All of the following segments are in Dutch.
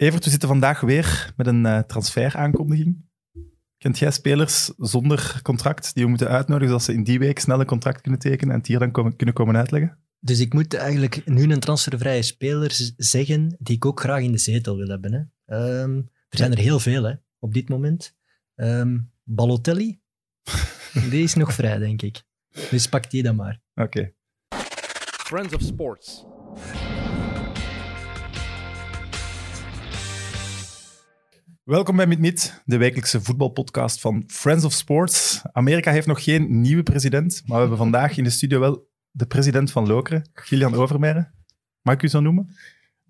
Evert, we zitten vandaag weer met een uh, transferaankondiging. Kent jij spelers zonder contract die we moeten uitnodigen, zodat ze in die week snel een contract kunnen tekenen en het hier dan komen, kunnen komen uitleggen? Dus ik moet eigenlijk nu een transfervrije speler zeggen die ik ook graag in de zetel wil hebben. Hè. Um, er zijn er heel veel hè, op dit moment. Um, Balotelli, die is nog vrij, denk ik. Dus pak die dan maar. Oké. Okay. Friends of Sports. Welkom bij Mit de wekelijkse voetbalpodcast van Friends of Sports. Amerika heeft nog geen nieuwe president, maar we hebben vandaag in de studio wel de president van Lokeren, Gillian Overmeijer. Mag ik u zo noemen?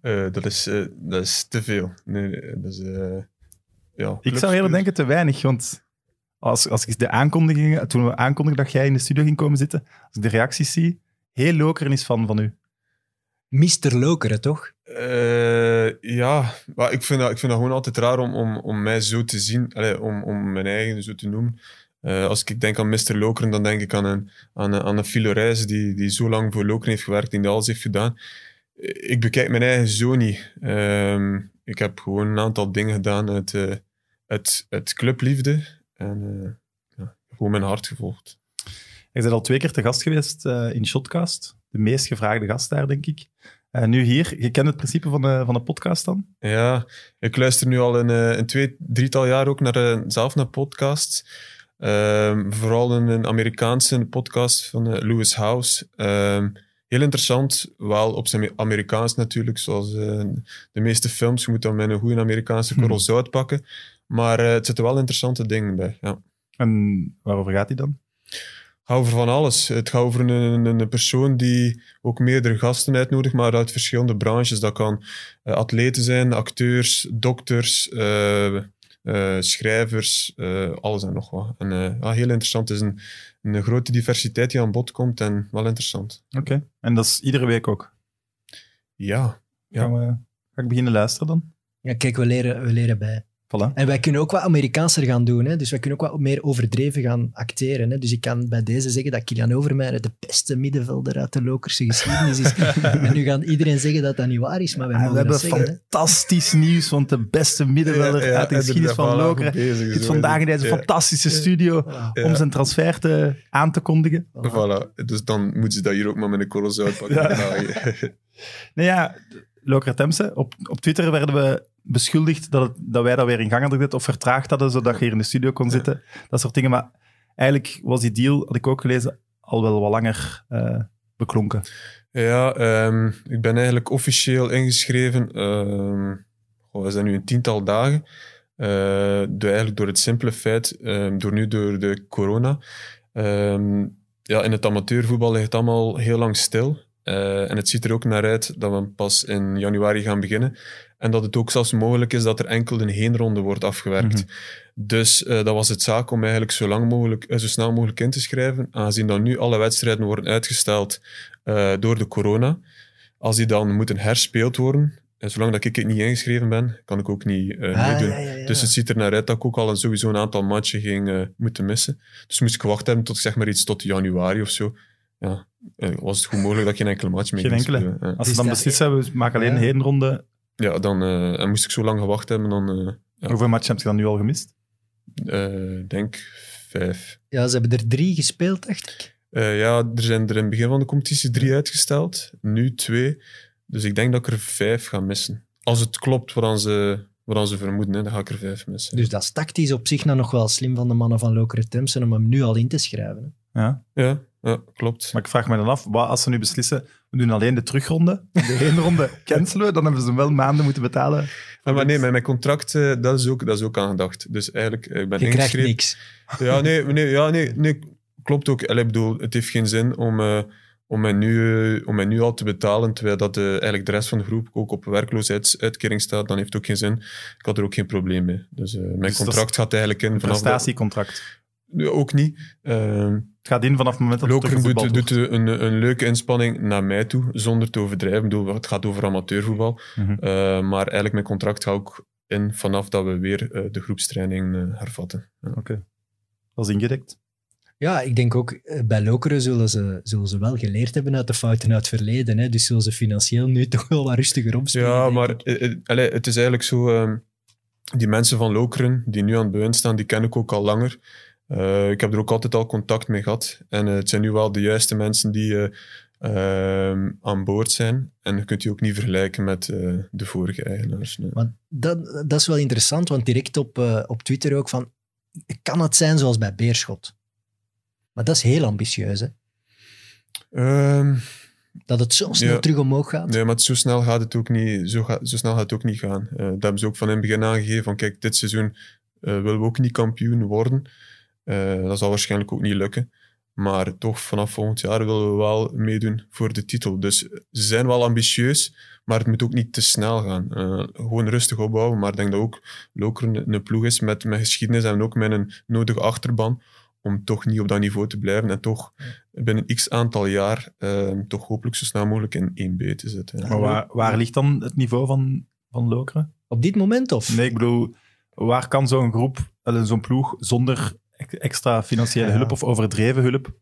Uh, dat, is, uh, dat is te veel. Nee, dat is, uh, ja, ik zou eerder denken te weinig, want als, als ik de aankondigingen, toen we aankondigden dat jij in de studio ging komen zitten, als ik de reacties zie, heel Lokeren is fan van u. Mr. Lokeren, toch? Uh, ja, maar ik, vind dat, ik vind dat gewoon altijd raar om, om, om mij zo te zien, allez, om, om mijn eigen zo te noemen. Uh, als ik denk aan Mr. Lokeren, dan denk ik aan een, aan een, aan een Filorijs die, die zo lang voor Lokeren heeft gewerkt en die alles heeft gedaan. Ik bekijk mijn eigen zo niet. Uh, ik heb gewoon een aantal dingen gedaan uit, uh, uit, uit clubliefde en ja, gewoon mijn hart gevolgd. Je bent al twee keer te gast geweest in Shotcast. De meest gevraagde gast daar, denk ik. Uh, nu hier, je kent het principe van de, van de podcast dan? Ja, ik luister nu al een, een twee, drietal jaar ook naar, uh, zelf naar podcasts. Uh, vooral een, een, Amerikaanse podcast van uh, Lewis House. Ehm, heel interessant, wel op zijn Amerikaans natuurlijk, zoals de meeste films. Je moet dan met een goede Amerikaanse korrel hmm. zout pakken. Maar het zitten wel interessante dingen bij, ja. En waarover gaat hij dan? Over van alles. Het gaat over een, een, persoon die ook meerdere gasten uitnodigt, maar uit verschillende branches. Dat kan uh, atleten zijn, acteurs, dokters, uh, uh, schrijvers, alles en nog wat. En ja, heel interessant. Het is een, een grote diversiteit die aan bod komt en wel interessant. Oké, en dat is iedere week ook? Ja. ja. Gaan we, ga ik beginnen luisteren dan? Ja, kijk, we leren, we leren bij. En wij kunnen ook wat Amerikaanser gaan doen. Hè? Dus wij kunnen ook wat meer overdreven gaan acteren. Hè? Dus ik kan bij deze zeggen dat Kilian Overmeijer de beste middenvelder uit de Lokerse geschiedenis is. en nu gaat iedereen zeggen dat dat niet waar is, maar wij we hebben fantastisch nieuws, want de beste middenvelder uit de geschiedenis van Lokeren zit vandaag in deze fantastische studio om zijn transfer te, aan te kondigen. Voilà. Dus dan moeten ze dat hier ook maar met een korrel uitpakken. nou ja, Temse, op, op Twitter werden we beschuldigd dat, het, dat wij dat weer in gang hadden gezet of vertraagd hadden, zodat je hier in de studio kon zitten. Dat soort dingen. Maar eigenlijk was die deal, had ik ook gelezen, al wel wat langer uh, beklonken. Ja, um, ik ben eigenlijk officieel ingeschreven. Um, oh, we zijn nu een tiental dagen. Uh, door, eigenlijk door het simpele feit, um, door nu door de corona. ja, in het amateurvoetbal ligt het allemaal heel lang stil. Uh, en het ziet er ook naar uit dat we pas in januari gaan beginnen. En dat het ook zelfs mogelijk is dat er enkel een heenronde wordt afgewerkt. Mhm. Dus uh, dat was het zaak om eigenlijk zo, lang mogelijk, uh, zo snel mogelijk in te schrijven. Aangezien dan nu alle wedstrijden worden uitgesteld door de corona. Als die dan moeten herspeeld worden, en zolang dat ik het niet ingeschreven ben, kan ik ook niet uh, meedoen. Ja, ja, ja. Dus het ziet er naar uit dat ik ook al een, sowieso een aantal matchen ging uh, moeten missen. Dus moest ik gewacht hebben tot zeg maar iets tot januari of zo. Ja, was het goed mogelijk dat je geen enkele match mee Geen enkele. Als ze dan beslist hebben, we maken alleen een heenronde, ja, dan uh, moest ik zo lang gewacht hebben. Dan, uh, ja. Hoeveel matchen heb je dan nu al gemist? Eh, ik denk vijf. Ja, ze hebben er drie gespeeld, dacht ik. ja, er zijn er in het begin van de competitie drie uitgesteld. Nu twee. Dus ik denk dat ik er vijf ga missen. Als het klopt wat ze, wat ze vermoeden, hè, dan ga ik er vijf missen. Dus dat is tactisch op zich nou nog wel slim van de mannen van Lokeren Tempsen om hem nu al in te schrijven. Hè? Ja. ja. Ja, klopt. Maar ik vraag me dan af, wat als ze nu beslissen, we doen alleen de terugronde, de heenronde cancelen, dan hebben ze wel maanden moeten betalen. Ja, maar nee, met mijn contract, uh, dat, is ook, dat is ook aangedacht. Dus eigenlijk, ik ben Je krijgt niks. Ja, nee, nee, ja, nee, nee klopt ook. Ik bedoel, het heeft geen zin om, uh, om, mij nu, uh, om mij nu al te betalen, terwijl dat de, eigenlijk de rest van de groep ook op werkloosheidsuitkering staat. Dan heeft het ook geen zin. Ik had er ook geen probleem mee. Dus mijn dus contract gaat eigenlijk in... Een prestatiecontract? ook niet. Het gaat in vanaf het moment dat Lokeren doet, doet een, een, leuke inspanning naar mij toe, zonder te overdrijven. Ik bedoel, het gaat over amateurvoetbal. Mhm. Eh, maar eigenlijk mijn contract gaat ook in vanaf dat we weer uh, de groepstraining uh, hervatten. Oké. Okay. Dat is ingedekt. Ja, ik denk ook eh, bij Lokeren zullen ze, zullen ze wel geleerd hebben uit de fouten uit het verleden. Hè? Dus zullen ze financieel nu toch wel wat rustiger opspelen. Ja, maar eh, eh, allee, het is eigenlijk zo... ehm, die mensen van Lokeren, die nu aan het bewind staan, die ken ik ook al langer. Eh, ik heb er ook altijd al contact mee gehad. En eh, het zijn nu wel de juiste mensen die eh, ehm, aan boord zijn. En je kunt die ook niet vergelijken met de vorige eigenaars. nee. Maar dat, dat is wel interessant, want direct op, op Twitter ook van... Kan het zijn zoals bij Beerschot? Maar dat is heel ambitieus, hè? Ehm, Dat het zo snel Ja. terug omhoog gaat. Nee, maar zo snel gaat het ook niet, zo, ga- zo snel gaat het ook niet gaan. Dat hebben ze ook van in het begin aangegeven van kijk, dit seizoen willen we ook niet kampioen worden. Eh, dat zal waarschijnlijk ook niet lukken. Maar toch, vanaf volgend jaar willen we wel meedoen voor de titel. Dus ze zijn wel ambitieus, maar het moet ook niet te snel gaan. Eh, gewoon rustig opbouwen. Maar ik denk dat ook Lokeren een, een ploeg is met, met geschiedenis en ook met een nodige achterban om toch niet op dat niveau te blijven en toch binnen x aantal jaar eh, toch hopelijk zo snel mogelijk in 1B te zitten. Maar waar, waar ligt dan het niveau van, van Lokeren? Op dit moment, of? Nee, ik bedoel, waar kan zo'n groep, zo'n ploeg, zonder extra financiële Ja. hulp of overdreven hulp,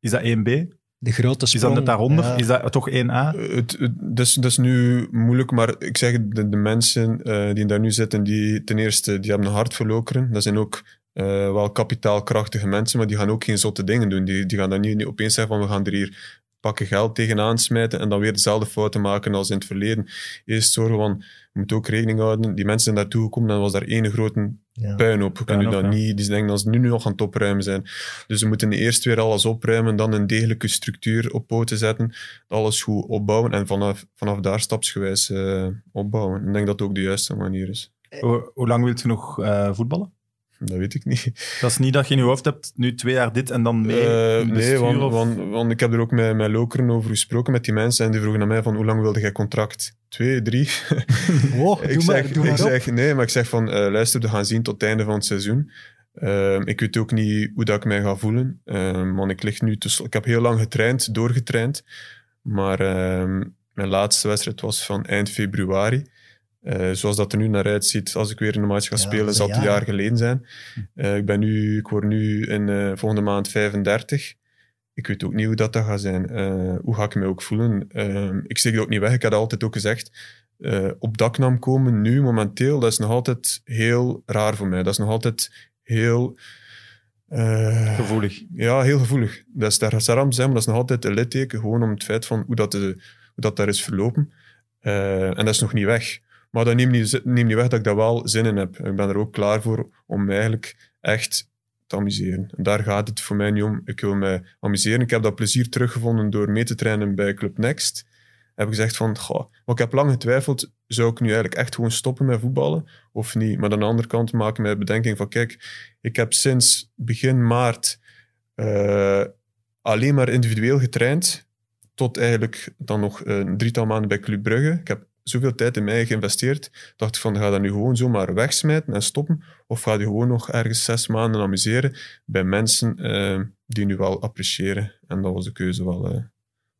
is dat 1B? De grote Is dat net daaronder? ja. Is dat toch 1A? Eh, Het, het, dat, is, dat is nu moeilijk, maar ik zeg, de, de mensen eh, die daar nu zitten, die ten eerste die hebben een hart voor Lokeren. Dat zijn ook eh, wel kapitaalkrachtige mensen, maar die gaan ook geen zotte dingen doen. Die, die gaan dan niet, niet opeens zeggen van we gaan er hier pakken geld tegenaan smijten en dan weer dezelfde fouten maken als in het verleden. Eerst zorgen van, je moet ook rekening houden, die mensen zijn daartoe gekomen, dan was daar één grote Ja. puinhoop. Je kan nu Puinhoop, dat ja. niet, die denken dat ze nu nog aan het opruimen zijn. Dus ze moeten eerst weer alles opruimen, dan een degelijke structuur op poten zetten, alles goed opbouwen en vanaf, vanaf daar stapsgewijs eh, opbouwen. Ik denk dat het ook de juiste manier is. Hoe, hoe lang wilt je nog eh, voetballen? Dat weet ik niet. Dat is niet dat je in je hoofd hebt, nu twee jaar dit en dan mee het nee, want, of- want, want ik heb er ook met, met Lokeren over gesproken, met die mensen, en die vroegen aan mij van, hoe lang wilde jij contract? Twee, drie? Wow, ik doe zeg, maar, doe ik maar zeg, nee, maar ik zeg van, eh, luister, we gaan zien tot het einde van het seizoen. Ehm, ik weet ook niet hoe dat ik mij ga voelen, Ehm, want ik lig nu tussen, ik heb heel lang getraind, doorgetraind, maar ehm, mijn laatste wedstrijd was van eind februari. Eh, zoals dat er nu naar uitziet, als ik weer in de match ga Ja, spelen, zal een het een jaar. geleden zijn. Eh, ik, ben nu, ik word nu in eh, volgende maand 35. Ik weet ook niet hoe dat, dat gaat zijn. Eh, hoe ga ik me ook voelen? Ehm, ik steek dat ook niet weg. Ik had altijd ook gezegd, eh, op daknam komen nu momenteel, dat is nog altijd heel raar voor mij. Dat is nog altijd heel... eh, Gevoelig. ja, heel gevoelig. Dat is daar Saram zijn, maar dat is nog altijd een litteken, gewoon om het feit van hoe dat, de, hoe dat daar is verlopen. Eh, en dat is nog niet weg. Maar dat neemt niet, neemt niet weg dat ik daar wel zin in heb. Ik ben er ook klaar voor om me eigenlijk echt te amuseren. En daar gaat het voor mij niet om. Ik wil me amuseren. Ik heb dat plezier teruggevonden door mee te trainen bij Club Next. Heb ik gezegd van, maar ik heb lang getwijfeld, zou ik nu eigenlijk echt gewoon stoppen met voetballen of niet? Maar aan de andere kant maak ik mij de bedenking van, kijk, ik heb sinds begin maart eh, alleen maar individueel getraind, tot eigenlijk dan nog een drietal maanden bij Club Brugge. Ik heb zoveel tijd in mij geïnvesteerd, dacht ik van, ga dat nu gewoon zomaar wegsmijten en stoppen, of ga je gewoon nog ergens zes maanden amuseren bij mensen eh, die nu wel appreciëren. En dat was de keuze wel, eh,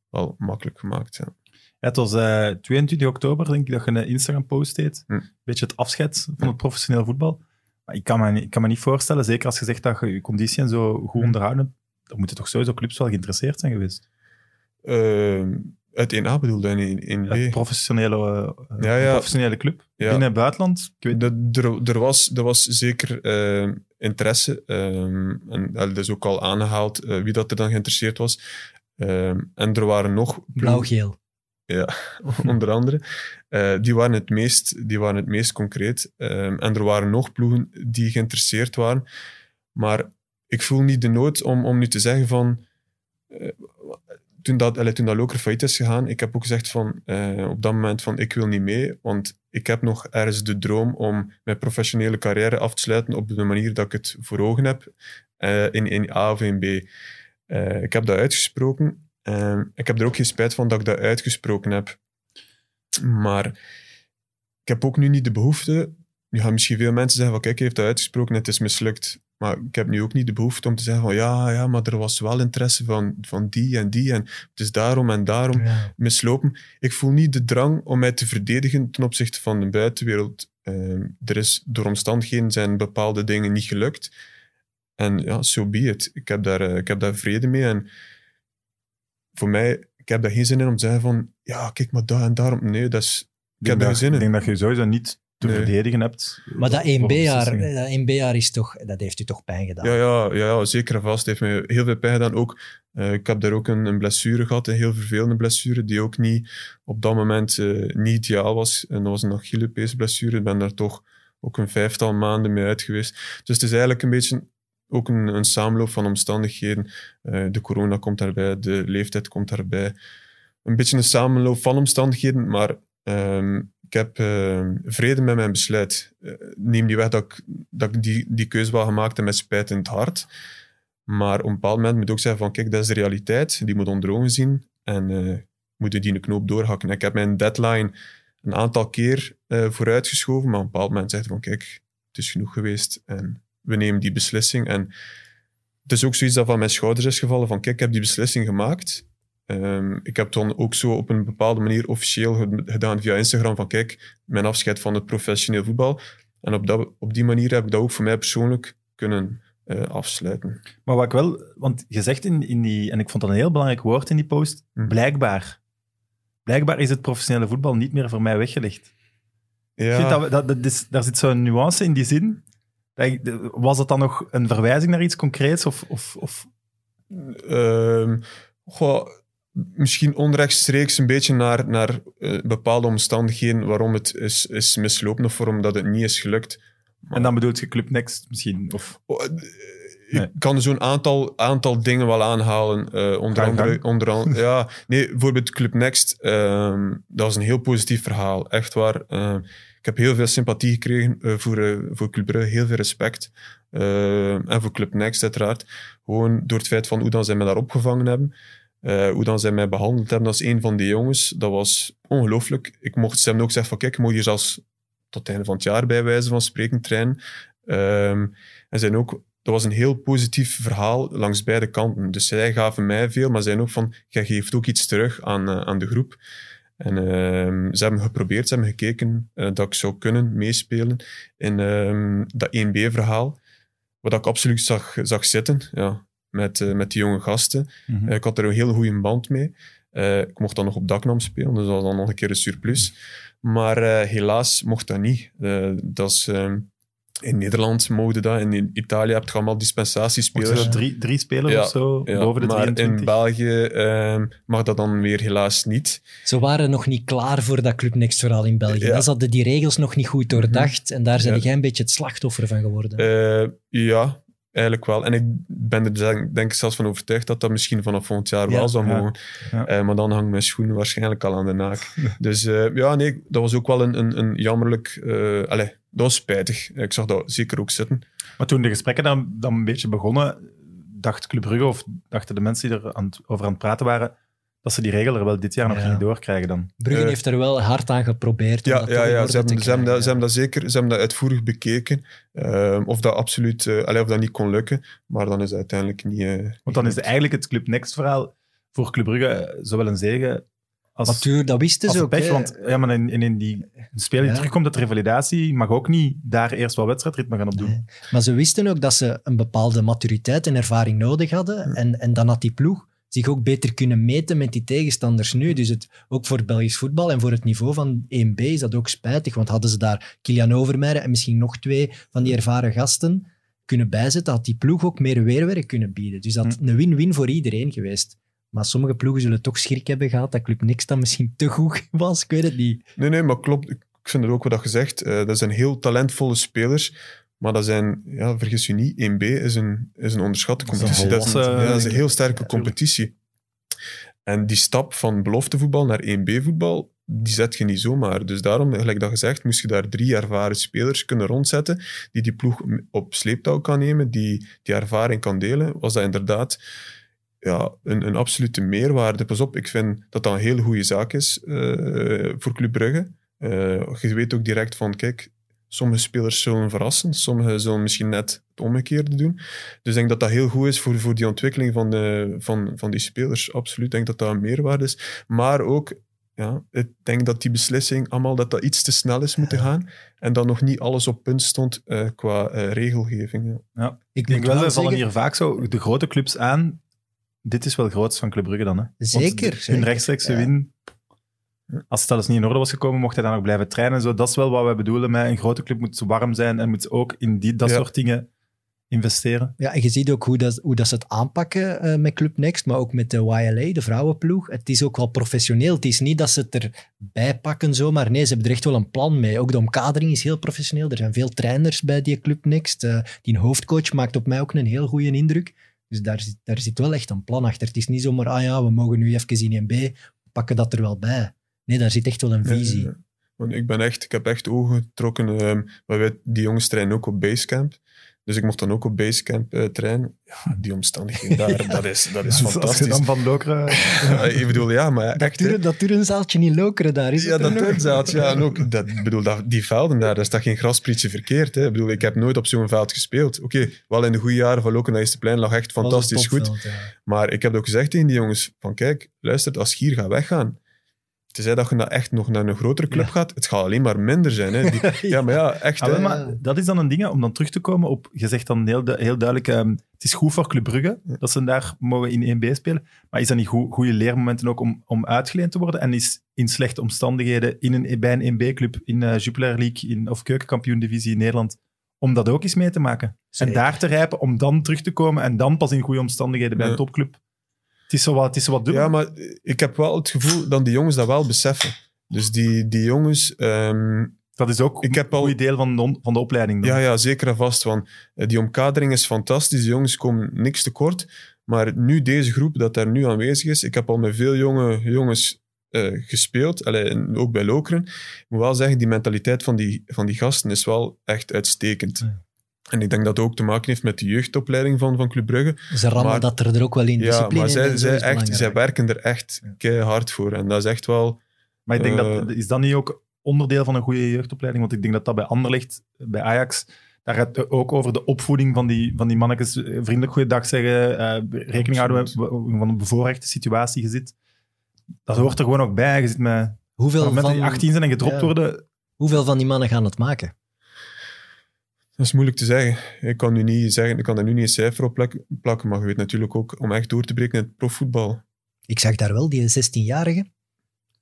wel makkelijk gemaakt. Ja. Het was eh, 22 oktober, denk ik, dat je een Instagram-post deed. Hm. Een beetje het afscheid van het professioneel voetbal. Maar ik kan, me, ik kan me niet voorstellen, zeker als je zegt dat je je conditie en zo goed Hm. onderhouden hebt, dan moeten toch sowieso clubs wel geïnteresseerd zijn geweest. Eh, uit 1A bedoelde in, in Een professionele, eh, Ja, ja. professionele club. Ja. Binnen het buitenland, ik weet Dat, er, er, was, er was zeker eh, interesse. ehm, en dat is ook al aangehaald eh, wie dat er dan geïnteresseerd was. Ehm, en er waren nog Blauw-geel. onder andere. Eh, die, waren het meest, die waren het meest concreet. Ehm, en er waren nog ploegen die geïnteresseerd waren. Maar ik voel niet de nood om, om nu te zeggen van... toen dat, allee, toen dat Loker failliet is gegaan, ik heb ook gezegd van, eh, op dat moment van, ik wil niet mee, want ik heb nog ergens de droom om mijn professionele carrière af te sluiten op de manier dat ik het voor ogen heb, eh, in, in A of in B. Eh, ik heb dat uitgesproken. Eh, ik heb er ook geen spijt van dat ik dat uitgesproken heb. Maar ik heb ook nu niet de behoefte. Nu gaan misschien veel mensen zeggen van kijk, hij heeft dat uitgesproken en het is mislukt. Maar ik heb nu ook niet de behoefte om te zeggen van ja, ja, maar er was wel interesse van, van die en die en het is daarom en daarom Ja. mislopen. Ik voel niet de drang om mij te verdedigen ten opzichte van de buitenwereld. Ehm, er is door omstandigheden zijn bepaalde dingen niet gelukt. En ja, so be it. Ik heb daar, eh, ik heb daar vrede mee. En voor mij, ik heb daar geen zin in om te zeggen van, ja, kijk maar daar en daarom. Nee, dat is, ik heb daar geen zin Ik in. denk dat je sowieso niet te Nee. verdedigen hebt. Maar dat voor 1B-jaar, beslissingen. dat 1B-jaar is toch, dat heeft u toch pijn gedaan? Ja, ja, ja, ja, zeker en vast. Het heeft me heel veel pijn gedaan. Ook, eh, ik heb daar ook een, een blessure gehad, een heel vervelende blessure, die ook niet op dat moment eh, niet ideaal was. En dat was een Achillespeesblessure. Ik ben daar toch ook een vijftal maanden mee uit geweest. Dus het is eigenlijk een beetje ook een, een samenloop van omstandigheden. Eh, de corona komt daarbij, de leeftijd komt daarbij. Een beetje een samenloop van omstandigheden, maar ehm, ik heb ehm, vrede met mijn besluit. Eh, neem niet weg dat ik, die, die keuze wel gemaakt heb met spijt in het hart. Maar op een bepaald moment moet ik ook zeggen van kijk, dat is de realiteit. Die moet onder ogen zien en eh moeten die een knoop doorhakken. Ik heb mijn deadline een aantal keer eh, vooruitgeschoven, maar op een bepaald moment zeg je van kijk, het is genoeg geweest en we nemen die beslissing. En het is ook zoiets dat van mijn schouders is gevallen van kijk, ik heb die beslissing gemaakt. Ehm, ik heb dan ook zo op een bepaalde manier officieel ge- gedaan via Instagram van kijk, mijn afscheid van het professioneel voetbal. En op, dat, op die manier heb ik dat ook voor mij persoonlijk kunnen eh, afsluiten. Maar wat ik wel, want je zegt in, in die, en ik vond dat een heel belangrijk woord in die post, Hm. blijkbaar. Blijkbaar is het professionele voetbal niet meer voor mij weggelegd. Ja, dat, dat, dat is, daar zit zo'n nuance in die zin. Dat Was het dan nog een verwijzing naar iets concreets? Of, of, of Ehm, goh, misschien onrechtstreeks een beetje naar, naar eh, bepaalde omstandigheden waarom het is, is mislopen of waarom dat het niet is gelukt. Maar- En dan bedoelt je Club Next misschien? Of, Oh, eh, Nee. Ik kan zo'n aantal, aantal dingen wel aanhalen. eh, onder andere, gang. onder ja, nee, bijvoorbeeld Club Next, ehm, dat was een heel positief verhaal. Echt waar. Ehm, ik heb heel veel sympathie gekregen voor, voor Club Brugge, heel veel respect. Ehm, en voor Club Next uiteraard. Gewoon door het feit van hoe dan zij mij daar opgevangen hebben. Eh, hoe dan zij mij behandeld hebben als een van die jongens. Dat was ongelooflijk. Ik mocht, ze ook gezegd van kijk, je moet hier zelfs tot het einde van het jaar bij wijze van spreken trainen. Ehm, en zijn ook, dat was een heel positief verhaal langs beide kanten. Dus zij gaven mij veel, maar zijn ook van, jij geeft ook iets terug aan, eh, aan de groep. En ehm, ze hebben geprobeerd, ze hebben gekeken eh, dat ik zou kunnen meespelen in ehm, dat 1B-verhaal. Wat ik absoluut zag, zag zitten, ja, met, eh, met die jonge gasten. Mhm. Eh, ik had er een heel goede band mee. Eh, ik mocht dan nog op Daknam spelen, dus dat was dan nog een keer een surplus. Maar eh, helaas mocht dat niet. Eh, dat is, ehm, in Nederland mogen dat, en in Italië heb je allemaal Mochten dispensatiespelers. er drie, drie spelers Ja, of zo Ja, boven de maar 23? in België ehm, mag dat dan weer helaas niet. Ze waren nog niet klaar voor dat Club Next verhaal in België. Ja. Mhm. Ze hadden die regels nog niet goed doordacht en daar zijn Ja. jij een beetje het slachtoffer van geworden. Eh, ja, eigenlijk wel. En ik ben er denk, denk ik zelfs van overtuigd dat dat misschien vanaf volgend jaar Ja. wel zou mogen. Ja. Eh, maar dan hangt mijn schoen waarschijnlijk al aan de naak. dus eh, ja, nee, dat was ook wel een, een, een jammerlijk... eh allee, dat was spijtig. Ik zag dat zeker ook zitten. Maar toen de gesprekken dan, dan een beetje begonnen, dacht Club Brugge of dachten de mensen die er aan over aan het praten waren, dat ze die regel er wel dit jaar nog Ja. gingen doorkrijgen dan. Brugge eh, heeft er wel hard aan geprobeerd. om Ja, dat ja, ja ze, hebben, ze, hebben dat, krijgen, ze hebben dat zeker ze hebben dat uitvoerig bekeken. Ehm, of dat absoluut eh, allee, of dat niet kon lukken. Maar dan is het uiteindelijk niet... eh, Want dan is niet het eigenlijk het Club Next verhaal voor Club Brugge zowel een zegen als, Natuurlijk, dat wisten ze ook. pech. Want ja, maar in, in, in die een speler die Ja. terugkomt de revalidatie mag ook niet daar eerst wel wedstrijdritme gaan opdoen. Nee. Maar ze wisten ook dat ze een bepaalde maturiteit en ervaring nodig hadden. En, en dan had die ploeg zich ook beter kunnen meten met die tegenstanders nu. Dus het, ook voor het Belgisch voetbal en voor het niveau van 1B is dat ook spijtig. Want hadden ze daar Kilian Overmeijer en misschien nog twee van die ervaren gasten kunnen bijzetten, had die ploeg ook meer weerwerk kunnen bieden. Dus dat een win-win voor iedereen geweest. Maar sommige ploegen zullen toch schrik hebben gehad dat Club Niks dan misschien te goed was. Ik weet het niet. Nee, nee, maar klopt. Ik vind het ook wat je zegt. Eh, dat zijn heel talentvolle spelers. Maar dat zijn, ja, vergis je niet, 1B is een, is een onderschatte Dat is een competitie. Dat is een, ja, dat is een heel sterke competitie. En die stap van beloftevoetbal naar 1B-voetbal, die zet je niet zomaar. Dus daarom, gelijk dat gezegd, moest je daar drie ervaren spelers kunnen rondzetten, die die ploeg op sleeptouw kan nemen, die die ervaring kan delen. Was dat inderdaad ja, een, een absolute meerwaarde. Pas op, ik vind dat dat een heel goede zaak is eh, voor Club Brugge. Eh, je weet ook direct van, kijk, sommige spelers zullen verrassen, sommige zullen misschien net het omgekeerde doen. Dus ik denk dat dat heel goed is voor, voor die ontwikkeling van, de, van, van die spelers. Absoluut, ik denk dat dat een meerwaarde is. Maar ook, ja, ik denk dat die beslissing allemaal dat dat iets te snel is moeten gaan. En dat nog niet alles op punt stond eh, qua eh, regelgeving. Ja. Ik denk wel, we vallen zeggen- hier vaak zo de grote clubs aan. Dit is wel het grootste van Club Brugge dan. Hè? Want Zeker, Hun zeker. rechtstreekse Ja. win. Als het alles niet in orde was gekomen, mocht hij dan nog blijven trainen. en Zo. Dat is wel wat we bedoelen met een grote club moet warm zijn en moet ook in die, dat Ja. soort dingen investeren. Ja, en je ziet ook hoe, dat, hoe dat ze het aanpakken eh, met Club Next, maar ook met de YLA, de vrouwenploeg. Het is ook wel professioneel. Het is niet dat ze het erbij pakken zomaar. Nee, ze hebben er echt wel een plan mee. Ook de omkadering is heel professioneel. Er zijn veel trainers bij die Club Next. Eh, die hoofdcoach maakt op mij ook een heel goede indruk. Dus daar zit, daar zit wel echt een plan achter. Het is niet zomaar, ah ja, we mogen nu even in 1B, we pakken dat er wel bij. Nee, daar zit echt wel een visie. Ja. Want ik ben echt, ik heb echt ogen getrokken. maar wij, die jongens trainen ook op Basecamp. Dus ik mocht dan ook op Basecamp eh, trainen. Ja, die omstandigheden daar, dat is, dat is als je fantastisch. dan van Lokeren... Ja, ik bedoel, ja, maar Dat, echt, turen, dat turnzaaltje niet lokeren daar, is Ja, dat turnzaal. Ja, en ook, dat, bedoel, dat, die velden daar, daar staat geen grasprietje verkeerd. Hè. Ik bedoel, ik heb nooit op zo'n veld gespeeld. Oké, wel in de goede jaren van Lokeren plein lag echt fantastisch goed. ja. Maar ik heb ook gezegd tegen die jongens, van kijk, luister, als je hier gaat weggaan, tenzij dat je nou echt nog naar een grotere club Ja. gaat, het gaat alleen maar minder zijn. Hè. Die- ja, maar ja, echt. Ah, maar dat is dan een ding, om dan terug te komen op... Je zegt dan heel, heel duidelijk, ehm, het is goed voor Club Brugge dat ze daar mogen in 1B spelen. Maar is dat niet goe- goede leermomenten ook om, om uitgeleend te worden? En is in slechte omstandigheden in een, bij een 1B-club, in eh Jupiler League in, of keukenkampioen-divisie in Nederland, om dat ook eens mee te maken? Zeker. En daar te rijpen, om dan terug te komen en dan pas in goede omstandigheden bij een topclub. Het is zo wat, het is zo wat dubbel. Ja, maar ik heb wel het gevoel dat die jongens dat wel beseffen. Dus die, die jongens, ehm, dat is ook ik heb een al- goede deel van de, van de opleiding. Dan. ja, ja, zeker en vast. Want eh, die omkadering is fantastisch. Die jongens komen niks tekort. Maar nu deze groep dat daar nu aanwezig is, ik heb al met veel jonge jongens eh, gespeeld, allee, ook bij Lokeren. Ik moet wel zeggen, die mentaliteit van die, van die gasten is wel echt uitstekend. Ja. En ik denk dat het ook te maken heeft met de jeugdopleiding van, van Club Brugge. Ze rammen Maar- dat er, er ook wel in. Ja, Discipline maar zij, echt, zij werken er echt Ja. keihard voor. En dat is echt wel... Maar ik denk Eh, dat, is dat niet ook onderdeel van een goede jeugdopleiding? Want ik denk dat dat bij Anderlecht, bij Ajax, daar gaat het ook over de opvoeding van die, van die mannetjes. eh, Vriendelijk goeiedag zeggen, eh, rekening houden van een bevoorrechte situatie je zit. Dat hoort er gewoon ook bij. Je zit met, Hoeveel van, die 18 zijn en gedropt ja. worden, hoeveel van die mannen gaan het maken? Dat is moeilijk te zeggen. Ik kan, nu niet zeggen, ik kan er nu niet een cijfer op plak- plakken, maar je weet natuurlijk ook, om echt door te breken in het profvoetbal. Ik zag daar wel die 16-jarige.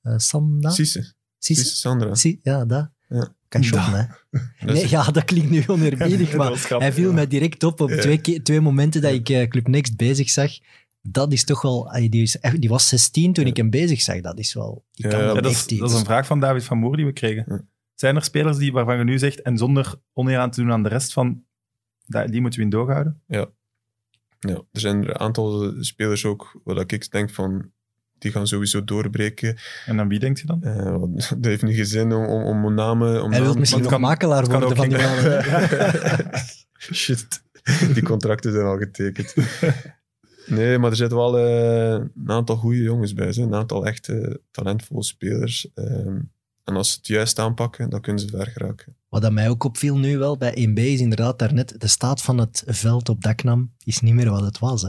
eh Sanda? Sisse. Sisse? Sisse Sandra. Si- ja, dat. Ja. Kan shotten, hè? Dat Nee, ja, dat klinkt nu oneerbiedig, Dat maar grappig, hij viel ja. mij direct op op Ja. twee, twee momenten dat ik eh, Club Next bezig zag. Dat is toch wel... Die, is die was 16 toen Ja. ik hem bezig zag. Dat is wel... Die Ja, kan ja, wel Ja, dat, is, dat is een vraag van David van Moer die we kregen. Ja. Zijn er spelers die, waarvan je nu zegt, en zonder oneer aan te doen aan de rest van, die moeten we in doog houden? Ja, er zijn er een aantal spelers ook, waar ik denk van, die gaan sowieso doorbreken. En aan wie denkt je dan? Eh, want dat heeft niet geen zin om, om, om namen... Om Hij wil namen- misschien nog kan- makelaar worden ook van die hè? Shit, die contracten zijn al getekend. Nee, maar er zitten wel eh, een aantal goede jongens bij. Hè? Een aantal echt eh, talentvolle spelers. Ehm, en als ze het juist aanpakken, dan kunnen ze ver geraken. Wat dat mij ook opviel nu wel bij 1B is inderdaad daarnet, de staat van het veld op Daknam is niet meer wat het was. Hè.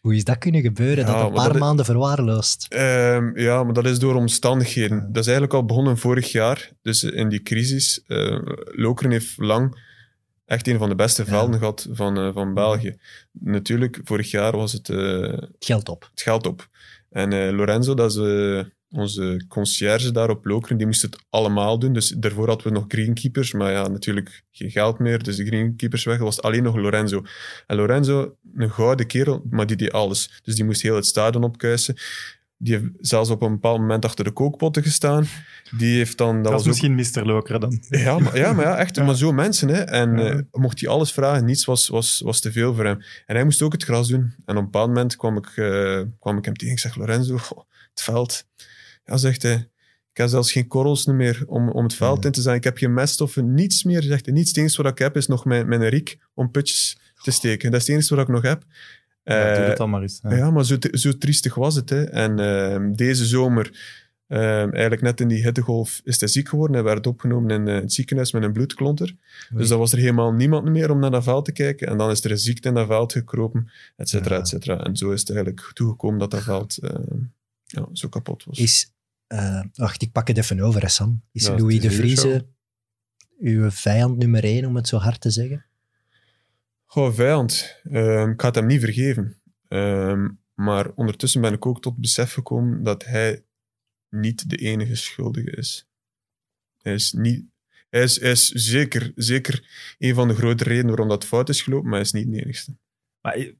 Hoe is dat kunnen gebeuren? Ja, dat een paar dat is- maanden verwaarloosd. Ehm, ja, maar dat is door omstandigheden. Dat is eigenlijk al begonnen vorig jaar. Dus in die crisis. eh Lokeren heeft lang echt een van de beste Ja. velden gehad van, eh, van België. Natuurlijk, vorig jaar was het eh, Geld op. het geld op. En Lorenzo, dat is onze conciërge daar op Lokeren, die moest het allemaal doen. Dus daarvoor hadden we nog greenkeepers, maar ja, natuurlijk geen geld meer. Dus de greenkeepers weg, was alleen nog Lorenzo. En Lorenzo, een gouden kerel, maar die deed alles. Dus die moest heel het stadion opkuisen. Die heeft zelfs op een bepaald moment achter de kookpotten gestaan. Die heeft dan... Dat, Dat, was is ook misschien Mr. Lokeren dan. ja, maar, ja, maar ja, echt. Ja. Maar zo mensen. Hè. En Ja. eh, mocht hij alles vragen, niets was, was, was te veel voor hem. En hij moest ook het gras doen. En op een bepaald moment kwam ik, eh, kwam ik hem tegen. Ik zeg, Lorenzo, goh, het veld. Ja, zegt hij. Ik heb zelfs geen korrels meer om, om het veld in te zijn. Ik heb geen meststoffen, niets meer. Zegt hij, niets. Het enige wat ik heb is nog mijn, mijn riek om putjes te steken. Dat is het enige wat ik nog heb. Ja, doe Eh, het dan maar eens. Ja. ja, maar zo, zo triestig was het. Hè. En ehm, deze zomer, ehm, eigenlijk net in die hittegolf, is hij ziek geworden. Hij werd opgenomen in eh, het ziekenhuis met een bloedklonter. Dus dan was er helemaal niemand meer om naar dat veld te kijken. En dan is er een ziekte in dat veld gekropen, et cetera, Ja. et cetera. En zo is het eigenlijk toegekomen dat dat veld ehm, ja, zo kapot was. Is Eh, wacht, ik pak het even over, hè, Sam. Is Ja, Louis de Vrieze uw vijand nummer één, om het zo hard te zeggen? Goh, vijand. Ehm, ik ga het hem niet vergeven. Ehm, maar ondertussen ben ik ook tot het besef gekomen dat hij niet de enige schuldige is. Hij is, niet, hij is, hij is zeker, zeker een van de grote redenen waarom dat fout is gelopen, maar hij is niet de enigste. Maar eh,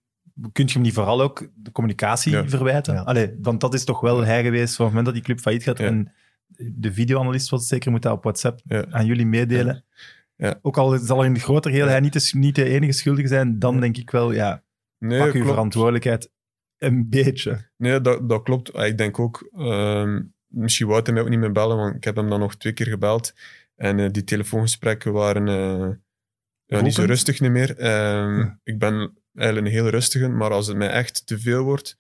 kun je hem niet vooral ook de communicatie Ja. verwijten? Ja. Allee, want dat is toch wel hij geweest van het moment dat die club failliet gaat. Ja. En de videoanalist was het zeker, moet dat op WhatsApp Ja. aan jullie meedelen. Ja. Ook al zal er in het groter geheel Ja. hij niet de, niet de enige schuldige zijn, dan Ja. denk ik wel, ja, Nee, pak uw klopt. verantwoordelijkheid een beetje. Nee, dat, dat klopt. Ah, Ik denk ook, ehm, misschien wou hij mij ook niet meer bellen, want ik heb hem dan nog twee keer gebeld. En eh, die telefoongesprekken waren eh, ja, niet zo rustig niet meer. Ehm, Hm. Ik ben eigenlijk een heel rustige, maar als het mij echt te veel wordt,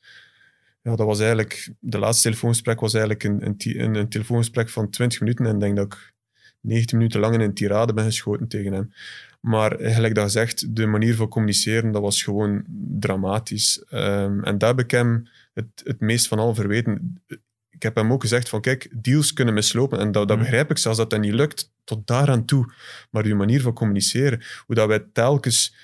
ja, dat was eigenlijk, de laatste telefoongesprek was eigenlijk een, een, een, telefoongesprek van 20 minuten en ik denk dat ik 19 minuten lang in een tirade ben geschoten tegen hem. Maar gelijk dat gezegd, de manier van communiceren, dat was gewoon dramatisch. Ehm, en daar heb ik hem het, het meest van al verweten. Ik heb hem ook gezegd van, kijk, deals kunnen mislopen. En dat, dat Mhm. begrijp ik zelfs, dat dat niet lukt, tot daaraan toe. Maar uw manier van communiceren, hoe dat wij telkens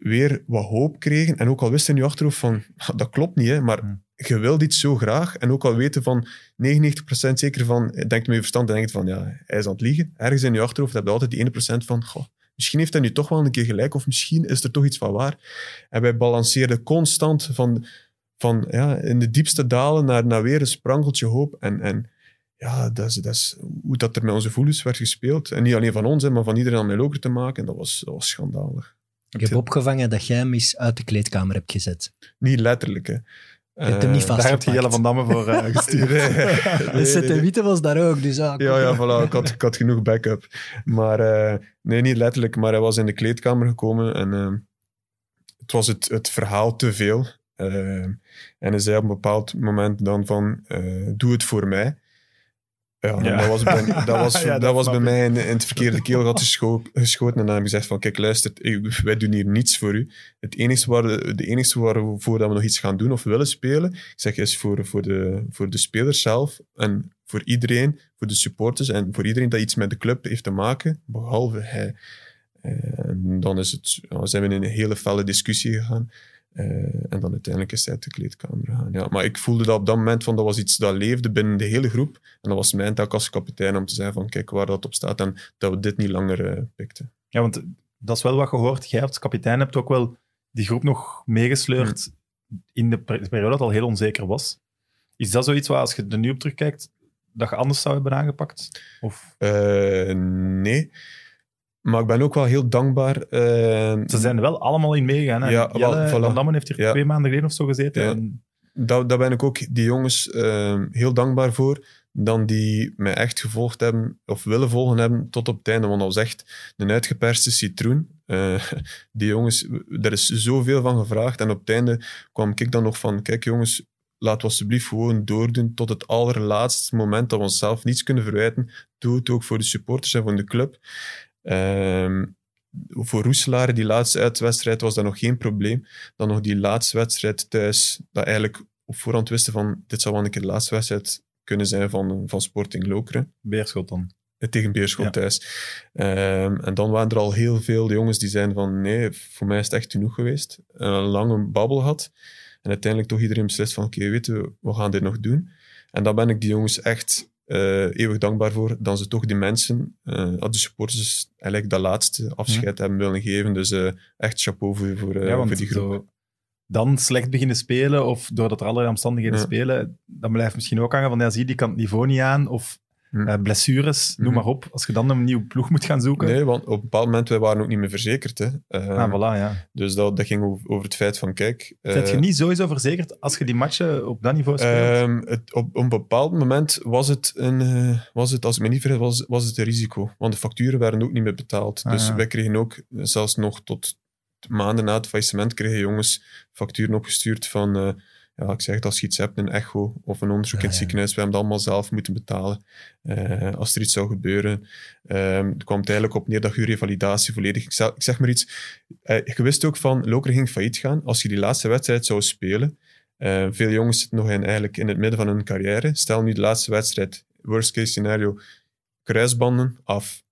weer wat hoop kregen. En ook al wisten in je achterhoofd van, "Ah, dat klopt niet, hè, maar Mhm. je wil dit zo graag. En ook al weten van 99% zeker van, denkt met je verstand, denkt van, ja, hij is aan het liegen. Ergens in je achterhoofd heb je altijd die 1% van, goh, misschien heeft hij nu toch wel een keer gelijk, of misschien is er toch iets van waar. En wij balanceerden constant van, van ja, in de diepste dalen naar, naar weer een sprankeltje hoop. En, en ja, dat is, dat is hoe dat er met onze gevoelens werd gespeeld. En niet alleen van ons, hè, maar van iedereen aan mijn loker te maken. Dat was, dat was schandalig. Ik heb opgevangen dat jij hem eens uit de kleedkamer hebt gezet. Niet letterlijk, hè. Je hebt hem niet Eh, Daar heb je. Jelle van Damme voor eh, gestuurd. Nee, De nee, nee. Witte was daar ook, dus ah, Ja, ja, voilà. Ik had, ik had genoeg backup. Maar eh, nee, niet letterlijk. Maar hij was in de kleedkamer gekomen en het was het, het verhaal te veel. En hij zei op een bepaald moment dan van, doe het voor mij. Ja, Ja. dat was bij, dat was, Ja, dat dat was bij mij in, in het verkeerde keelgat gescho- geschoten. En dan heb ik gezegd van, kijk, luister, wij doen hier niets voor u. Het enige waar, de enige waarvoor dat we nog iets gaan doen of willen spelen, ik zeg, is voor, voor, de, voor de spelers zelf en voor iedereen, voor de supporters en voor iedereen dat iets met de club heeft te maken, behalve hij. Eh, En dan is het, ja, zijn we in een hele felle discussie gegaan. Eh, en dan uiteindelijk is hij uit de kleedkamer gegaan. Ja, maar ik voelde dat op dat moment van dat was iets dat leefde binnen de hele groep. En dat was mijn taak als kapitein om te zeggen van kijk waar dat op staat en dat we dit niet langer eh, pikten. Ja, want dat is wel wat gehoord. Jij als kapitein hebt ook wel die groep nog meegesleurd in de per- periode dat al heel onzeker was. Is dat zoiets waar, als je er nu op terugkijkt, dat je anders zou hebben aangepakt? Of Eh, nee. Maar ik ben ook wel heel dankbaar. eh, ze zijn er wel allemaal in meegegaan. Hè? Ja, Jelle voilà. van Damme heeft hier Ja. twee maanden geleden of zo gezeten. Ja. En daar, daar ben ik ook die jongens eh, heel dankbaar voor. Dan die mij echt gevolgd hebben, of willen volgen hebben, tot op het einde. Want dat was echt een uitgeperste citroen. Eh, die jongens, er is zoveel van gevraagd. En op het einde kwam ik dan nog van, kijk jongens, laten we alsjeblieft gewoon doordoen tot het allerlaatste moment dat we onszelf niets kunnen verwijten. Doe het ook voor de supporters en voor de club. Ehm, voor Roeselaar, die laatste uitwedstrijd, was dat nog geen probleem. Dan nog die laatste wedstrijd thuis, dat eigenlijk op voorhand wisten van dit zou wel een keer de laatste wedstrijd kunnen zijn van, van Sporting Lokeren. Beerschot dan. Eh, Tegen Beerschot Ja. thuis. Ehm, en dan waren er al heel veel jongens die zeiden van nee, voor mij is het echt genoeg geweest. En een lange babbel had. En uiteindelijk toch iedereen beslist van oké, weten we, we gaan dit nog doen. En dan ben ik die jongens echt eh, eeuwig dankbaar voor. Dat ze toch die mensen, eh de supporters, eigenlijk dat laatste afscheid hebben willen geven. Dus eh, echt chapeau voor, voor, ja, want voor die groep. dan slecht beginnen spelen, of doordat er allerlei omstandigheden Ja. spelen, dan blijft misschien ook hangen van, ja, zie, die kan het niveau niet aan, of Hm. eh, blessures, noem Mhm. maar op. Als je dan een nieuwe ploeg moet gaan zoeken. Nee, want op een bepaald moment wij waren ook niet meer verzekerd. Hè. Eh, ah, voilà, ja. Dus dat, dat ging over, over het feit van, kijk... eh, Zet je niet sowieso verzekerd als je die matchen op dat niveau speelt? ehm, het, op, op een bepaald moment was het, een, eh, was het als ik me niet vergis, was, was het een risico. Want de facturen werden ook niet meer betaald. Ah, dus ja. wij kregen ook, eh, zelfs nog tot maanden na het faillissement, kregen jongens facturen opgestuurd van... ja, ik zeg het, als je iets hebt, een echo of een onderzoek Ja, in het ja. ziekenhuis, we hebben het allemaal zelf moeten betalen. Eh, als er iets zou gebeuren, ehm het kwam het eigenlijk op neer dat je revalidatie volledig... Ik zeg, ik zeg maar iets, eh, je wist ook van, Loker ging failliet gaan als je die laatste wedstrijd zou spelen. Eh, veel jongens zitten nog in, eigenlijk in het midden van hun carrière. Stel nu de laatste wedstrijd, worst case scenario, kruisbanden af.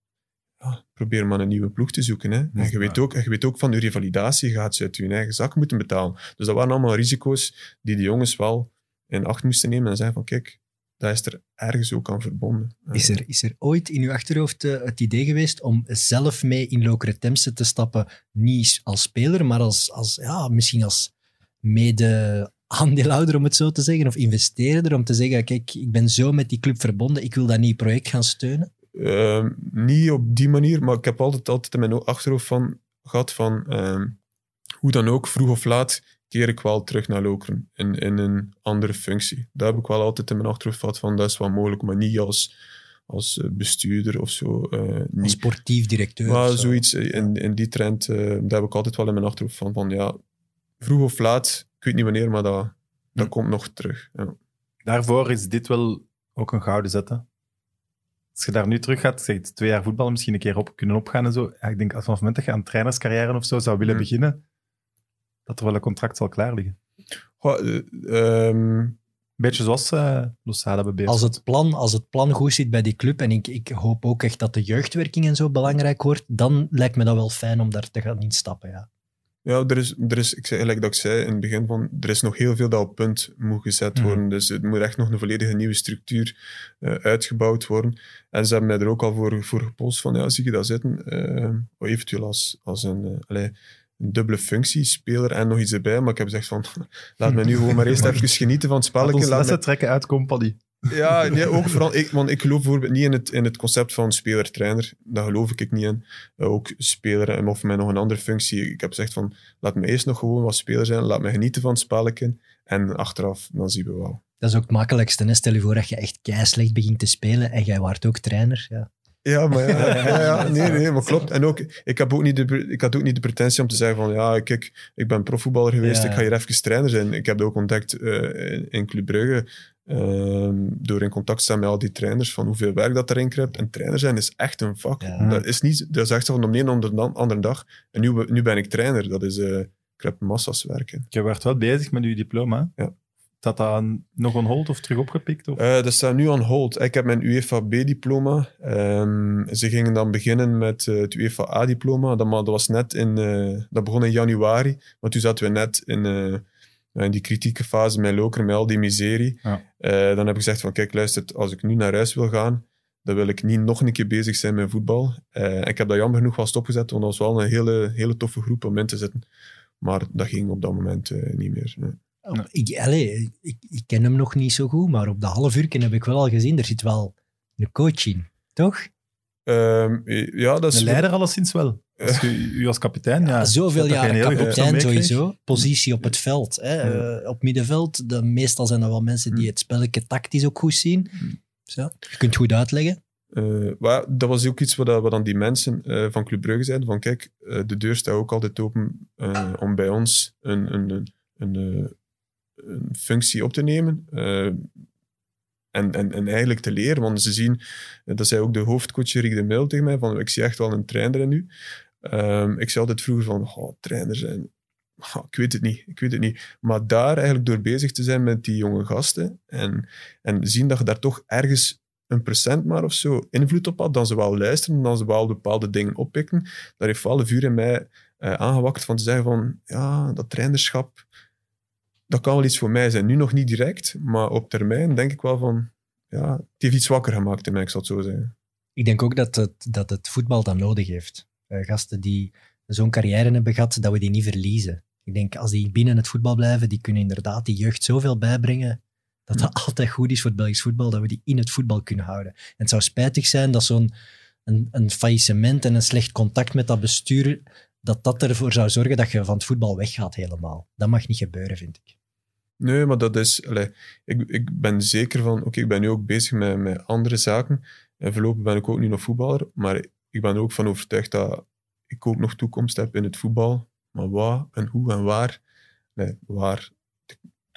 Probeer maar een nieuwe ploeg te zoeken. Hè. En je, weet ook, en je weet ook van je revalidatie gaat ze uit je eigen zak moeten betalen. Dus dat waren allemaal risico's die de jongens wel in acht moesten nemen en zeggen van kijk, dat is er ergens ook aan verbonden. Is er, is er ooit in uw achterhoofd eh, het idee geweest om zelf mee in Lokeren te stappen? Niet als speler, maar als, als, ja, misschien als mede aandeelhouder, om het zo te zeggen, of investeerder, om te zeggen, kijk, ik ben zo met die club verbonden, ik wil dat nieuw project gaan steunen? Ehm, niet op die manier, maar ik heb altijd, altijd in mijn achterhoofd van, gehad van ehm, hoe dan ook, vroeg of laat, keer ik wel terug naar Lokeren in, in een andere functie. Daar heb ik wel altijd in mijn achterhoofd gehad van, dat is wel mogelijk, maar niet als, als eh, bestuurder of zo. eh, Als niet. sportief directeur? Maar zo? zoiets eh, in, in die trend, eh, daar heb ik altijd wel in mijn achterhoofd van, van ja, vroeg of laat, ik weet niet wanneer, maar dat, dat Hm. komt nog terug. Ja. Daarvoor is dit wel ook een gouden zet. Als je daar nu terug gaat, zeg het, twee jaar voetballen, misschien een keer op kunnen opgaan en zo. Ja, ik denk als vanaf het moment dat je aan trainerscarrière of zo zou willen Hmm. beginnen, dat er wel een contract zal klaar liggen. Goh, eh, ehm, Beetje zoals eh Losada bij BS. Als het, plan, als het plan goed zit bij die club, en ik, ik hoop ook echt dat de jeugdwerking en zo belangrijk wordt, dan lijkt me dat wel fijn om daar te gaan instappen. Ja. Ja, er is, er is ik zei, gelijk dat ik zei in het begin, van, er is nog heel veel dat op punt moet gezet Mhm. worden. Dus het moet echt nog een volledige nieuwe structuur eh, uitgebouwd worden. En ze hebben mij er ook al voor, voor gepost van, ja, zie je dat zitten? Eh, eventueel als, als een, eh, een dubbele functie, speler en nog iets erbij. Maar ik heb gezegd van, laat me nu gewoon maar eerst even genieten van het Laat spelletje. Laat lessen me, trekken uit Company. Ja, nee, ook vooral, ik, want ik geloof bijvoorbeeld niet in het, in het concept van speler-trainer. Daar geloof ik niet in. Eh, ook speler en of mij nog een andere functie. Ik heb gezegd van, laat me eerst nog gewoon wat speler zijn. Laat me genieten van het spelletje. En achteraf, dan zien we wel. Dat is ook het makkelijkste. Hè? Stel je voor dat je echt keislecht begint te spelen en jij waart ook trainer. Ja. Ja, maar ja, ja, ja, nee, nee, maar klopt. En ook, ik, heb ook niet de, ik had ook niet de pretentie om te zeggen van, ja, kijk, ik ben profvoetballer geweest, Ja. ik ga hier even trainer zijn. Ik heb dat ook ontdekt eh, in, in Club Brugge, ehm, door in contact te staan met al die trainers, van hoeveel werk dat erin kruipt. En trainer zijn is echt een vak. Ja. Dat is niet, dat is echt van de een onder de andere dag. En nu, nu ben ik trainer, dat is, eh kruipt massa's werk in. Je werd wel bezig met je diploma. Ja. Staat dat nog on hold of terug opgepikt? Of? Eh, dat staat nu on hold. Ik heb mijn UEFA B-diploma. Ehm, ze gingen dan beginnen met eh, het UEFA A-diploma. Dat, maar dat, was net in, eh, dat begon in januari. Maar toen zaten we net in, eh, in die kritieke fase met Lokeren, met al die miserie. Ja. Eh, dan heb ik gezegd van, kijk, luister, als ik nu naar huis wil gaan, dan wil ik niet nog een keer bezig zijn met voetbal. Eh, ik heb dat jammer genoeg wel stopgezet, want dat was wel een hele, hele toffe groep om in te zitten. Maar dat ging op dat moment eh, niet meer. nee. Ja. Ik, allee, ik, ik ken hem nog niet zo goed, maar op de half uur heb ik wel al gezien, er zit wel een coach in. Toch? Ehm, ja, dat is... Een leider alleszins wel. Als u, u als kapitein, ja. Zoveel dat je een jaren kapitein sowieso. Positie op het veld. Hè. Ja. Eh, op middenveld, de, meestal zijn dat wel mensen die Hm. het spelletje tactisch ook goed zien. Zo. Je kunt goed uitleggen. Eh, maar dat was ook iets wat, wat dan die mensen eh, van Club Brugge zeiden. Van kijk, eh, de deur staat ook altijd open eh, om bij ons een, een, een, een, eh, een functie op te nemen. En, en, en eigenlijk te leren. Want ze zien, eh, dat zei ook de hoofdcoach Rick de Mil tegen mij, van ik zie echt wel een trainer in u. Ehm, ik zei altijd vroeger van, trainer zijn, ik weet het niet, ik weet het niet. Maar daar eigenlijk door bezig te zijn met die jonge gasten en, en zien dat je daar toch ergens een procent maar of zo invloed op had, dan ze wel luisteren, dan ze wel bepaalde dingen oppikken. Daar heeft wel de vuur in mij eh, aangewakt van te zeggen van, ja, dat trainerschap, dat kan wel iets voor mij zijn. Nu nog niet direct, maar op termijn denk ik wel van, ja, het heeft iets wakker gemaakt in mij, ik zal het zo zeggen. Ik denk ook dat het, dat het voetbal dat nodig heeft. Eh, gasten die zo'n carrière hebben gehad, dat we die niet verliezen. Ik denk, als die binnen het voetbal blijven, die kunnen inderdaad die jeugd zoveel bijbrengen, dat dat altijd goed is voor het Belgisch voetbal, dat we die in het voetbal kunnen houden. En het zou spijtig zijn dat zo'n een, een faillissement en een slecht contact met dat bestuur, dat dat ervoor zou zorgen dat je van het voetbal weggaat helemaal. Dat mag niet gebeuren, vind ik. Nee, maar dat is... ik, ik ben zeker van... Oké, ik ben nu ook bezig met, met andere zaken. En voorlopig ben ik ook nu nog voetballer. Maar ik ben er ook van overtuigd dat ik ook nog toekomst heb in het voetbal. Maar waar en hoe en waar? Nee, waar...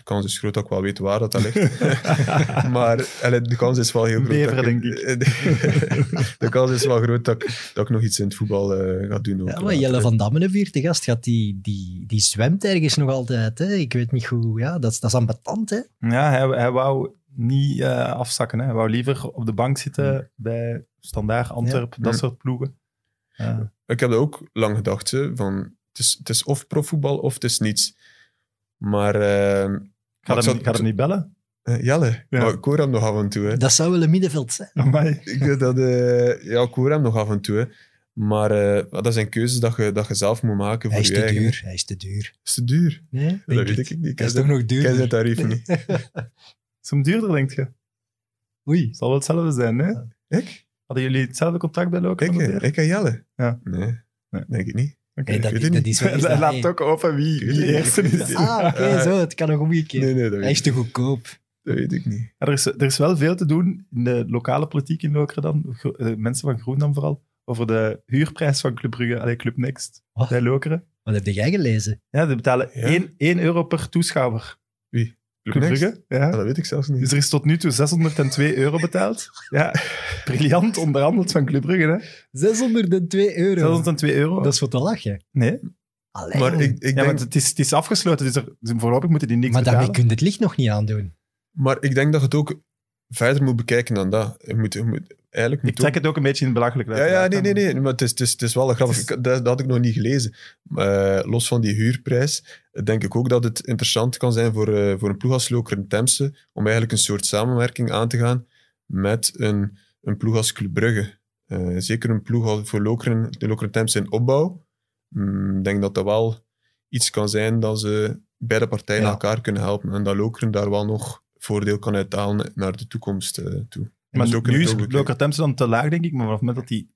de kans is groot dat ik wel weet waar dat, dat ligt. maar allee, de kans is wel heel groot. Bever, dat denk de kans is wel groot dat ik, dat ik nog iets in het voetbal eh, ga doen. ook Ja, maar. Jelle van Damme, vier te gast, gaat die, die, die zwemt ergens nog altijd. Hè? Ik weet niet hoe... Ja, dat, is- dat is ambetant, hè? Ja, hij, hij wou niet eh, afzakken. Hè. Hij wou liever op de bank zitten bij Standaard, Antwerpen, dat soort ploegen. Ja. Ik heb dat ook lang gedacht, hè, van het is, het is of profvoetbal of het is niets. Maar eh, Ik hem, ga hem niet bellen? eh, Jelle, Ja. maar ik hoor hem nog af en toe. Hè. Dat zou wel een middenveld zijn. Amai. Ik dat, eh, ja, ik hoor hem nog af en toe. Hè. Maar eh, dat zijn keuzes dat je, dat je zelf moet maken Hij voor is je te eigen. duur. Hij is te duur. Is te duur? Nee, dat denk weet ik niet. Hij is toch nog zijn- ik ken zijn duurder? tarief niet. Is hem duurder, denk je? Oei. Zal wel hetzelfde zijn, hè? Ik? Hadden jullie hetzelfde contract bij Loken? Ik, ik en Jelle? Ja. Nee, Nee. denk ik niet. Oké. Nee, dat, weet het dat niet. is wel laat ook open wie, het eerste is. Ah, oké, zo. Het kan nog omgekeerd. Nee, nee, dat Hij weet, is te goedkoop. dat weet ik niet. Ja, er, is, er is wel veel te doen in de lokale politiek in Lokeren dan. Eh, mensen van Groenland vooral. Over de huurprijs van Club Brugge. Allee, Club Next Wat? bij Lokeren. Wat heb jij gelezen? Ja, die betalen Ja? 1, 1 euro per toeschouwer. Wie? Club Club Next? Brugge. Ja. Ja, dat weet ik zelfs niet. Dus er is tot nu toe 602 euro betaald. Ja, briljant onderhandeld van Club Brugge, hè? 602 euro. 602 euro. Dat is voor te lachen. Nee. Allee, maar ik, ik ja, denk, want het is, het is afgesloten, dus, er, voorlopig moeten die niks maar daarmee betalen. kun je het licht nog niet aandoen. maar ik denk dat het ook verder moet bekijken dan dat. Je moet, je moet, eigenlijk moet Ik trek het ook een beetje in het belachelijk. Ja, ja, nee, nee, nee. Maar het is, het is, het is wel grappig. Ik- Dat, dat had ik nog niet gelezen. Eh, los van die huurprijs, denk ik ook dat het interessant kan zijn voor, eh, voor een ploeg als Lokeren Temse om eigenlijk een soort samenwerking aan te gaan met een, een ploeg als Club Brugge. Eh, zeker een ploeg als voor Lokeren, de Lokeren Temse in opbouw. Mm, Ik denk dat dat wel iets kan zijn dat ze beide partijen Ja. elkaar kunnen helpen en dat Lokeren daar wel nog voordeel kan uithalen naar de toekomst eh, toe. Maar je nu het is. Loker dan te laag, denk ik. Maar vanaf het moment dat die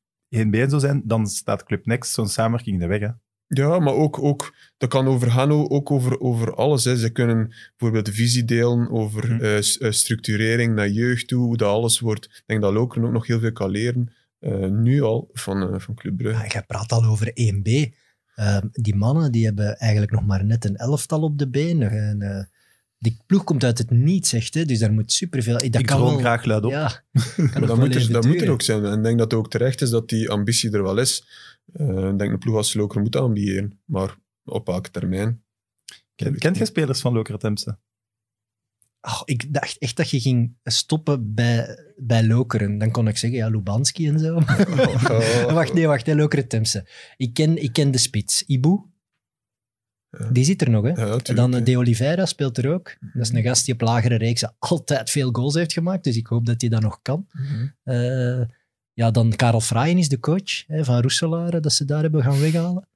1B zou zijn, dan staat Club Next zo'n samenwerking in de weg. Hè? Ja, maar ook, ook dat kan over gaan, o- ook over, over alles. Hè. Ze kunnen bijvoorbeeld de visie delen over Mhm. eh, eh, structurering naar jeugd toe, hoe dat alles wordt. Ik denk dat Lokeren ook nog heel veel kan leren, eh, nu al, van, eh, van Club Brugge. Ja, jij praat al over 1B. Ehm, die mannen die hebben eigenlijk nog maar net een elftal op de been. En, eh, die ploeg komt uit het niets, echt. Hè? Dus daar moet superveel... Dat ik kan wel, graag luid op. Ja, Maar dat moet, er, dat moet er ook zijn. En ik denk dat het ook terecht is dat die ambitie er wel is. Eh, ik denk een ploeg als Lokeren moet ambiëren. Maar op welke termijn? Ken- Kent je spelers van Loker Temse? Oh, ik dacht echt dat je ging stoppen bij, bij Lokeren. Dan kon ik zeggen, ja, Lubanski en zo. Oh. wacht, nee, wacht, hè, Lokeren Temse. Ik ken, ik ken de spits. Ibu, Ja. Die zit er nog, hè. Ja, En tuurlijk, dan. De Oliveira speelt er ook. Dat is een gast die op lagere reeksen altijd veel goals heeft gemaakt. Dus ik hoop dat hij dat nog kan. Mhm. Eh, ja, dan Karel Fraaien is de coach hè, van Roeselare, dat ze daar hebben gaan weghalen.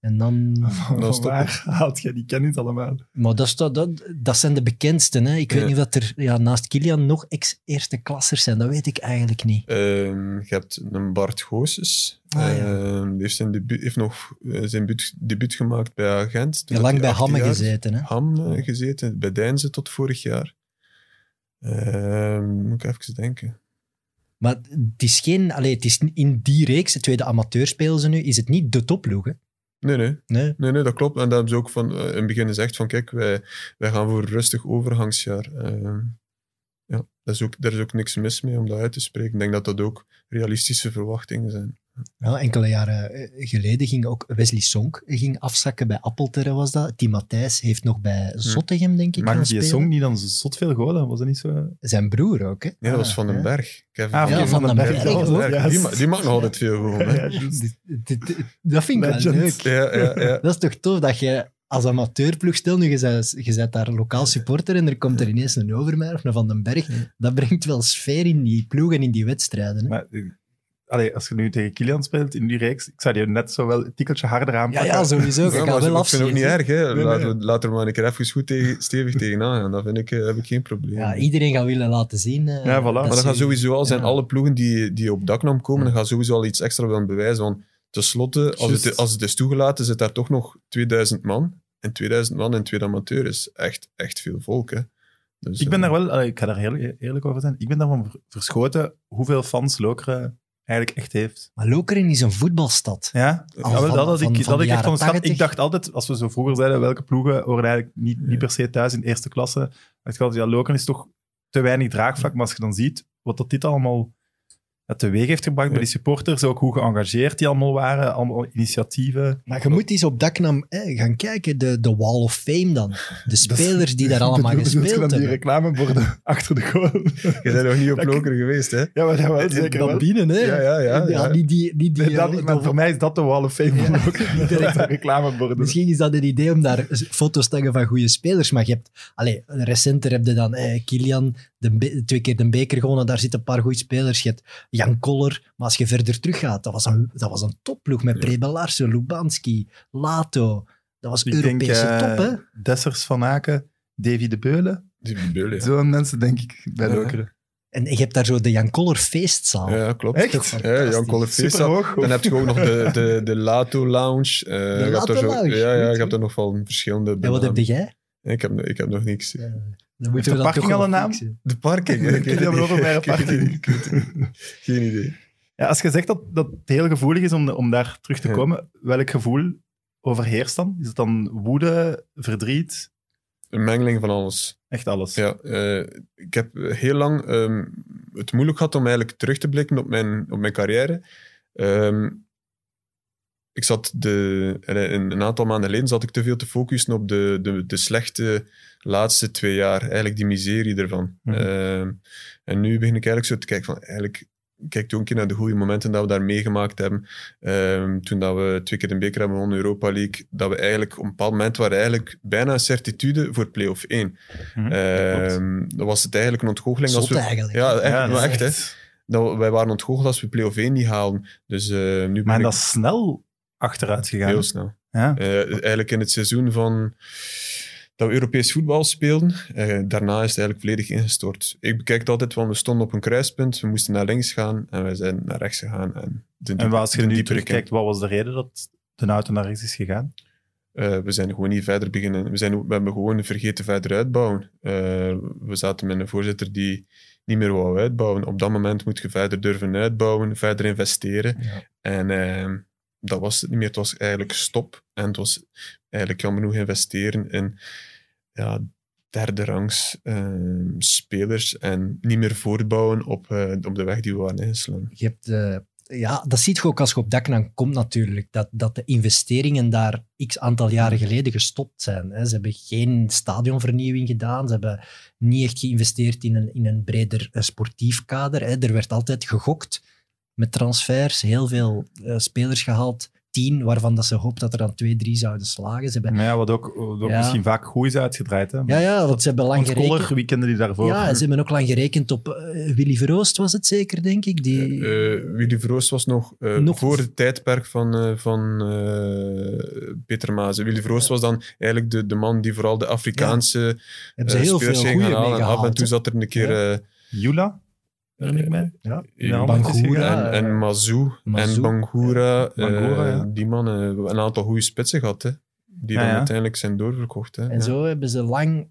En dan... Waar haalt je die kennis allemaal? Maar dat, is dat, dat, dat zijn de bekendsten. Hè. Ik weet Ja. niet of er ja, naast Kilian nog ex-eerste klassers zijn. Dat weet ik eigenlijk niet. Ehm, je hebt een Bart Goossens. Ah, ja. Ehm, die heeft, zijn debuut, heeft nog eh, zijn debuut, debuut gemaakt bij Agent. toen lang bij 18 Hamme gezeten. Hè. Ham gezeten, bij Deinze tot vorig jaar. Ehm, moet ik even denken. Maar het is geen... Allee, het is in die reeks, de tweede amateur spelen ze nu, is het niet de topploeg. Hè. Nee, nee, Nee. nee, nee, dat klopt. En dat hebben ze ook van eh, in het begin gezegd van kijk, wij, wij gaan voor een rustig overgangsjaar. Ehm, ja, dat is ook, daar is ook niks mis mee om dat uit te spreken. Ik denk dat dat ook realistische verwachtingen zijn. Ja, enkele jaren eh, geleden ging ook Wesley Sonk ging afzakken bij Appelterre was dat. Tim Matthijs heeft nog bij Zottegem, denk ik, Maakt die song niet dan zot veel golen? Was dat niet zo? Zijn broer ook, hè? Nee, dat was Ah, Van den. Berg. Kevin Ah, Ja, Van den Berg Kevin ook. Van den Berg. Die, die maakt nog altijd veel gewoon. Hè? Dat vind ik wel leuk. Ja, ja, ja. Dat is toch tof dat je als amateurploeg, stel nu, je bent, je bent daar lokaal supporter en er komt er ineens een Overmaier of een Van den Berg. Dat brengt wel sfeer in die ploeg en in die wedstrijden. Hè? Maar, eh, allee, als je nu tegen Kilian speelt in die reeks, ik zou die net zo wel een tikkeltje harder Ja, aanpakken. ja, sowieso. Je Ja, maar wel ik vind het ook niet erg. Hè. Nee, Laat, nee. laat er maar een keer even goed tegen, stevig tegenaan gaan. Dat vind ik, eh, heb ik geen probleem. Ja, iedereen gaat willen laten zien. eh, Ja, voilà. dat Maar dat gaat sowieso al zijn. ja. Alle ploegen die, die op daknam komen, dan gaan sowieso al iets extra willen bewijzen. Want tenslotte, als Juist. het, als het is toegelaten, zit daar toch nog 2000 man. En 2000 man in tweede amateur is echt, echt veel volk. Hè. Dus, Ik ben eh, daar wel, allee, ik ga daar heel eerlijk over zijn, ik ben daarvan ver- verschoten hoeveel fans Lokeren eigenlijk echt heeft. Maar Lokeren is een voetbalstad. Ja, Al ja wel, van- dat had ik, van dat ik echt jaren onderschat. 80. Ik dacht altijd, als we zo vroeger zeiden, welke ploegen horen eigenlijk niet, niet per se thuis in eerste klasse. dacht ik altijd, ja, Lokeren is toch te weinig draagvlak. Maar als je dan ziet wat dat dit allemaal ja, teweeg heeft gebracht bij die supporters, ook hoe geëngageerd die allemaal waren, allemaal initiatieven. Maar je moet eens op Daknam eh, gaan kijken, de, de Wall of Fame dan. De spelers die daar allemaal gespeeld hebben. reclameborden achter de goal? Je bent nog niet op Loker geweest, hè? Ja, maar dat wel, In zeker wel. dat binnen, hè? Ja, ja, ja, ja. niet die, niet die, Nee, dat niet, eh, maar de- voor mij is dat de Wall of Fame van Ja. Reclameborden. Misschien is dat een idee om daar foto's te hangen van goede spelers. Maar je hebt, allez, recenter heb je dan eh, Kilian, de twee keer de beker gewonnen. Daar zitten een paar goede spelers. Je hebt Jan Koller. Maar als je verder teruggaat, dat was een, dat was een topploeg met Ja. Prebe Larsen, Lubanski, Lato. Dat was Ik Europese eh, top, hè? Dessers van Aken, Davy de Beulen. Die beulen, ja. Zo'n mensen, denk ik, bij Ja. Lokeren. En je hebt daar zo de Jan Koller feestzaal. Ja, klopt. Echt? Ja, Jan Collefies. Superhoog. Dan heb je ook nog de, de, de Lato Lounge. Eh, je hebt Lato er zo- Ja, ja, je hebt er nog wel verschillende En wat heb jij? Ik heb, ik heb nog niks. Dan moeten de we dat parking toch al een naam? fixen. De parking. Ik over bij het parking. Geen idee. Ja, als je zegt dat, dat het heel gevoelig is om, om daar terug te Ja. komen, welk gevoel overheerst dan? Is het dan woede, verdriet? Een mengeling van alles. Echt alles. Ja, eh, ik heb heel lang ehm, het moeilijk gehad om eigenlijk terug te blikken op mijn, op mijn carrière. Ehm, ik zat de, een, een aantal maanden geleden zat ik te veel te focussen op de, de, de slechte laatste twee jaar. Eigenlijk die miserie ervan. Mhm. Ehm, en nu begin ik eigenlijk zo te kijken van... Eigenlijk, kijk toen een keer naar de goede momenten dat we daar meegemaakt hebben. Ehm, toen dat we twee keer de beker hebben gewonnen, Europa League. Dat we eigenlijk op een bepaald moment waren eigenlijk bijna een certitude voor play-off 1. Mhm. Ehm, dan was het eigenlijk een ontgoocheling. als Zot we, eigenlijk. Ja, echt, Ja, dat maar is echt, hè. Dat, wij waren ontgoocheld als we play-off 1 niet haalden. Dus eh, nu ben Maar ik dat snel achteruit gegaan. heel snel. Ja. Eh, eigenlijk in het seizoen van dat we Europees voetbal speelden, eh, daarna is het eigenlijk volledig ingestort. Ik bekijk het altijd, want we stonden op een kruispunt, we moesten naar links gaan en wij zijn naar rechts gegaan. En, de En als je nu terugkijkt, wat was de reden dat de auto naar rechts is gegaan? Eh, we zijn gewoon niet verder beginnen. We, zijn, we hebben gewoon vergeten verder uitbouwen. We zaten met een voorzitter die niet meer wou uitbouwen. Op dat moment moet je verder durven uitbouwen, verder investeren. Ja. En eh, dat was het niet meer. Het was eigenlijk stop. En het was eigenlijk jammer genoeg investeren in ja, derde rangs eh, spelers en niet meer voortbouwen op, eh, op de weg die we waren ingeslagen. Je hebt, eh, ja, dat ziet je ook als je op Daknam komt natuurlijk, dat, dat de investeringen daar x aantal jaren geleden gestopt zijn. Ze hebben geen stadionvernieuwing gedaan, ze hebben niet echt geïnvesteerd in een, in een breder eh, sportief kader. Er werd altijd gegokt met transfers, heel veel eh, spelers gehaald, tien, waarvan dat ze hoopt dat er dan twee, drie zouden slagen. Ze hebben, ja, wat ook, wat ook Ja. misschien vaak goed is uitgedraaid. Hè? ja, ja, want ze hebben lang Want gerekend. Koller, wie kende die daarvoor? Ja, ze hebben ook lang gerekend op eh, Willy Veroost, was het zeker, denk ik? Die, Eh, Willy Veroost was nog, eh, Nog- voor het tijdperk van, eh, van eh, Peter Maas. Willy Veroost was dan eigenlijk de, de man die vooral de Afrikaanse hebben ze eh, heel veel spelers ging goede gaan mee halen. En af en toe zat er een keer eh, Jula? Ik mij? Ja. Ja, Bangura, en, eh, en Mazou en Mazou. Bangura. Bangura, eh, ja. Die mannen, een aantal goede spitsen gehad, hè, die Ja, dan ja. uiteindelijk zijn doorverkocht. Hè. En Ja. zo hebben ze lang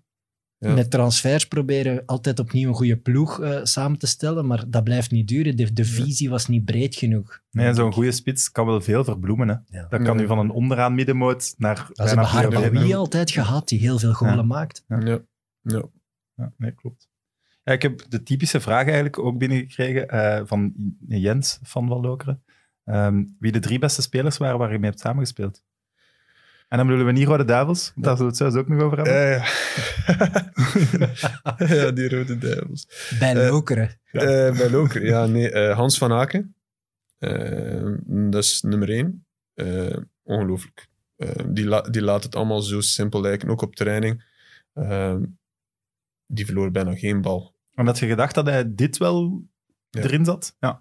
Ja. met transfers proberen altijd opnieuw een goede ploeg eh, samen te stellen, maar dat blijft niet duren. De, de visie was niet breed genoeg. Nee, zo'n goede spits kan wel veel verbloemen. Hè. Ja. Dat kan Ja. nu van een onderaan middenmoot naar... Dat hebben één. altijd gehad, die heel veel golen Ja. maakt. Ja. Ja. Ja, nee, klopt. Ja, ik heb de typische vraag eigenlijk ook binnengekregen eh, van Jens van Van Lokeren. Ehm, wie de drie beste spelers waren waar je mee hebt samengespeeld. En dan bedoelen we niet Rode Duivels, want daar zullen we het zelfs ook nog over hebben. Ja, ja. ja, die rode duivels. Bij Eh, Lokeren. Eh, bij ja, nee. eh, Hans van Aken. Eh, dat is nummer één. Eh, ongelooflijk. Eh, die, la- die laat het allemaal zo simpel lijken, ook op training. Eh, die verloor bijna geen bal. En had je gedacht dat hij dit wel Ja. erin zat? Ja.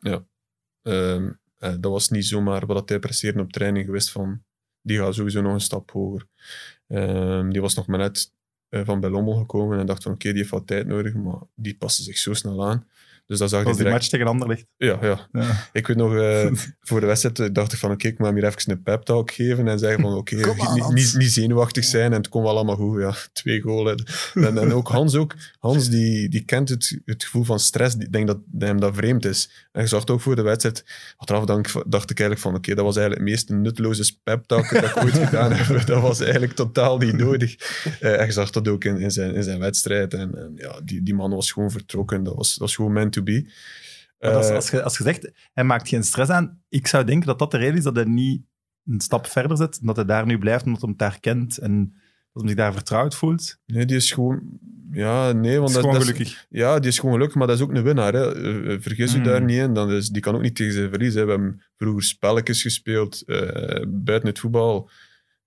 Ehm, eh, dat was niet zomaar wat hij presteerde op training geweest van die gaat sowieso nog een stap hoger. Ehm, die was nog maar net eh, van bij Lommel gekomen en dacht van oké, die heeft wat tijd nodig, maar die paste zich zo snel aan. Dus dat zag Dat je was die direct. match tegen Anderlecht. Ja, ja. Ja. Ik weet nog, eh, voor de wedstrijd eh, dacht ik van oké, ik moet hem hier even een pep talk geven en zeggen van oké, niet, zenuwachtig zijn en het komt wel allemaal goed. Ja, twee golen. En, en ook Hans ook. Hans die, die kent het, het gevoel van stress. Ik denk dat, dat hem dat vreemd is. En je zag het ook voor de wedstrijd. Achteraf dacht, ik- dacht ik eigenlijk van oké, dat was eigenlijk het meest nutteloze pep talk dat ik ooit gedaan heb. Dat was eigenlijk totaal niet nodig. Eh, en je zag dat ook in, in, zijn, in zijn wedstrijd. En, en ja, die, die man was gewoon vertrokken. Dat was, dat was gewoon meant to be. Maar dat is- Eh, als, je, als je zegt, hij maakt geen stress aan, ik zou denken dat dat de reden is dat hij niet een stap verder zet, dat hij daar nu blijft, omdat hij het daar kent en dat hij zich daar vertrouwd voelt. Nee, die is gewoon... Ja, nee, want is dat, gewoon dat gelukkig. ja, die is gewoon gelukkig, maar dat is ook een winnaar. Hè. Eh, eh, Vergis je Mm. daar niet in. Dan is, die kan ook niet tegen zijn verlies. Hè. We hebben vroeger spelletjes gespeeld eh, buiten het voetbal.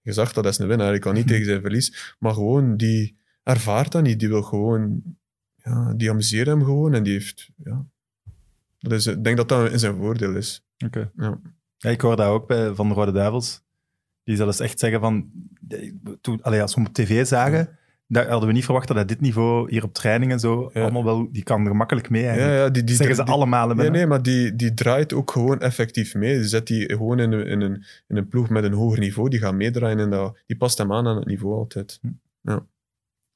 Je zag dat, dat is een winnaar. Die kan niet tegen zijn verlies. Maar gewoon, die ervaart dat niet. Die wil gewoon... Ja, die amuseert hem gewoon en die heeft... Ja, dat is, ik denk dat dat in zijn voordeel is. Oké. Ja. Ja, ik hoor dat ook bij Van de Rode Duivels. Die zelfs echt zeggen van... Toen, allee, als we hem op tv zagen, daar hadden we niet verwacht dat hij dit niveau hier op training en zo Ja. allemaal wel... Die kan er makkelijk mee Ja, eigenlijk. ja, die, die, zeggen ze die- allemaal. Nee, nee, maar die, die draait ook gewoon effectief mee. Die zet die gewoon in een, in, een, in een ploeg met een hoger niveau. Die gaat meedraaien en dat, die past hem aan aan het niveau altijd.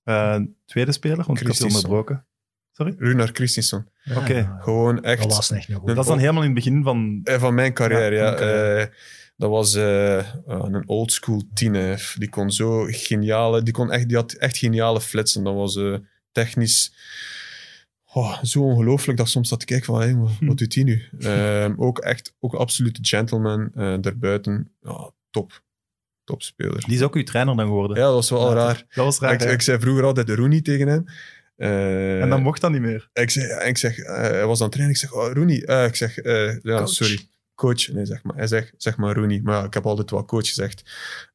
Eh, tweede speler, want ik je Christensen. onderbroken. Sorry? Runar Christensen. Ja, Oké. ja. Gewoon echt... Dat was echt nog goed. Dat is dan helemaal in het begin van... Eh, Van mijn carrière, Ja, carrière. Eh, dat was eh, eh, een oldschool tien. Die kon zo geniale... Die, kon echt, die had echt geniale flitsen. Dat was eh, technisch... Oh, zo ongelooflijk dat soms zat te kijken van, hey, wat, Hm. doet hij nu? Ehm, ook echt, ook absolute gentleman eh daarbuiten. Ja, top. Topspeler. Die is ook uw trainer dan geworden. Ja, dat was wel Ja, raar. Dat was raar, ik, ik zei vroeger altijd de Rooney tegen hem. Eh, En dan mocht dat niet meer. ik, zeg, ik zeg, eh, hij was aan het trainen. Ik zeg, oh, Rooney. Eh, ik zeg, eh, ja, Coach. sorry. Coach. Nee, zeg maar. Hij zegt, zeg maar Rooney. Maar ja, ik heb altijd wel coach gezegd.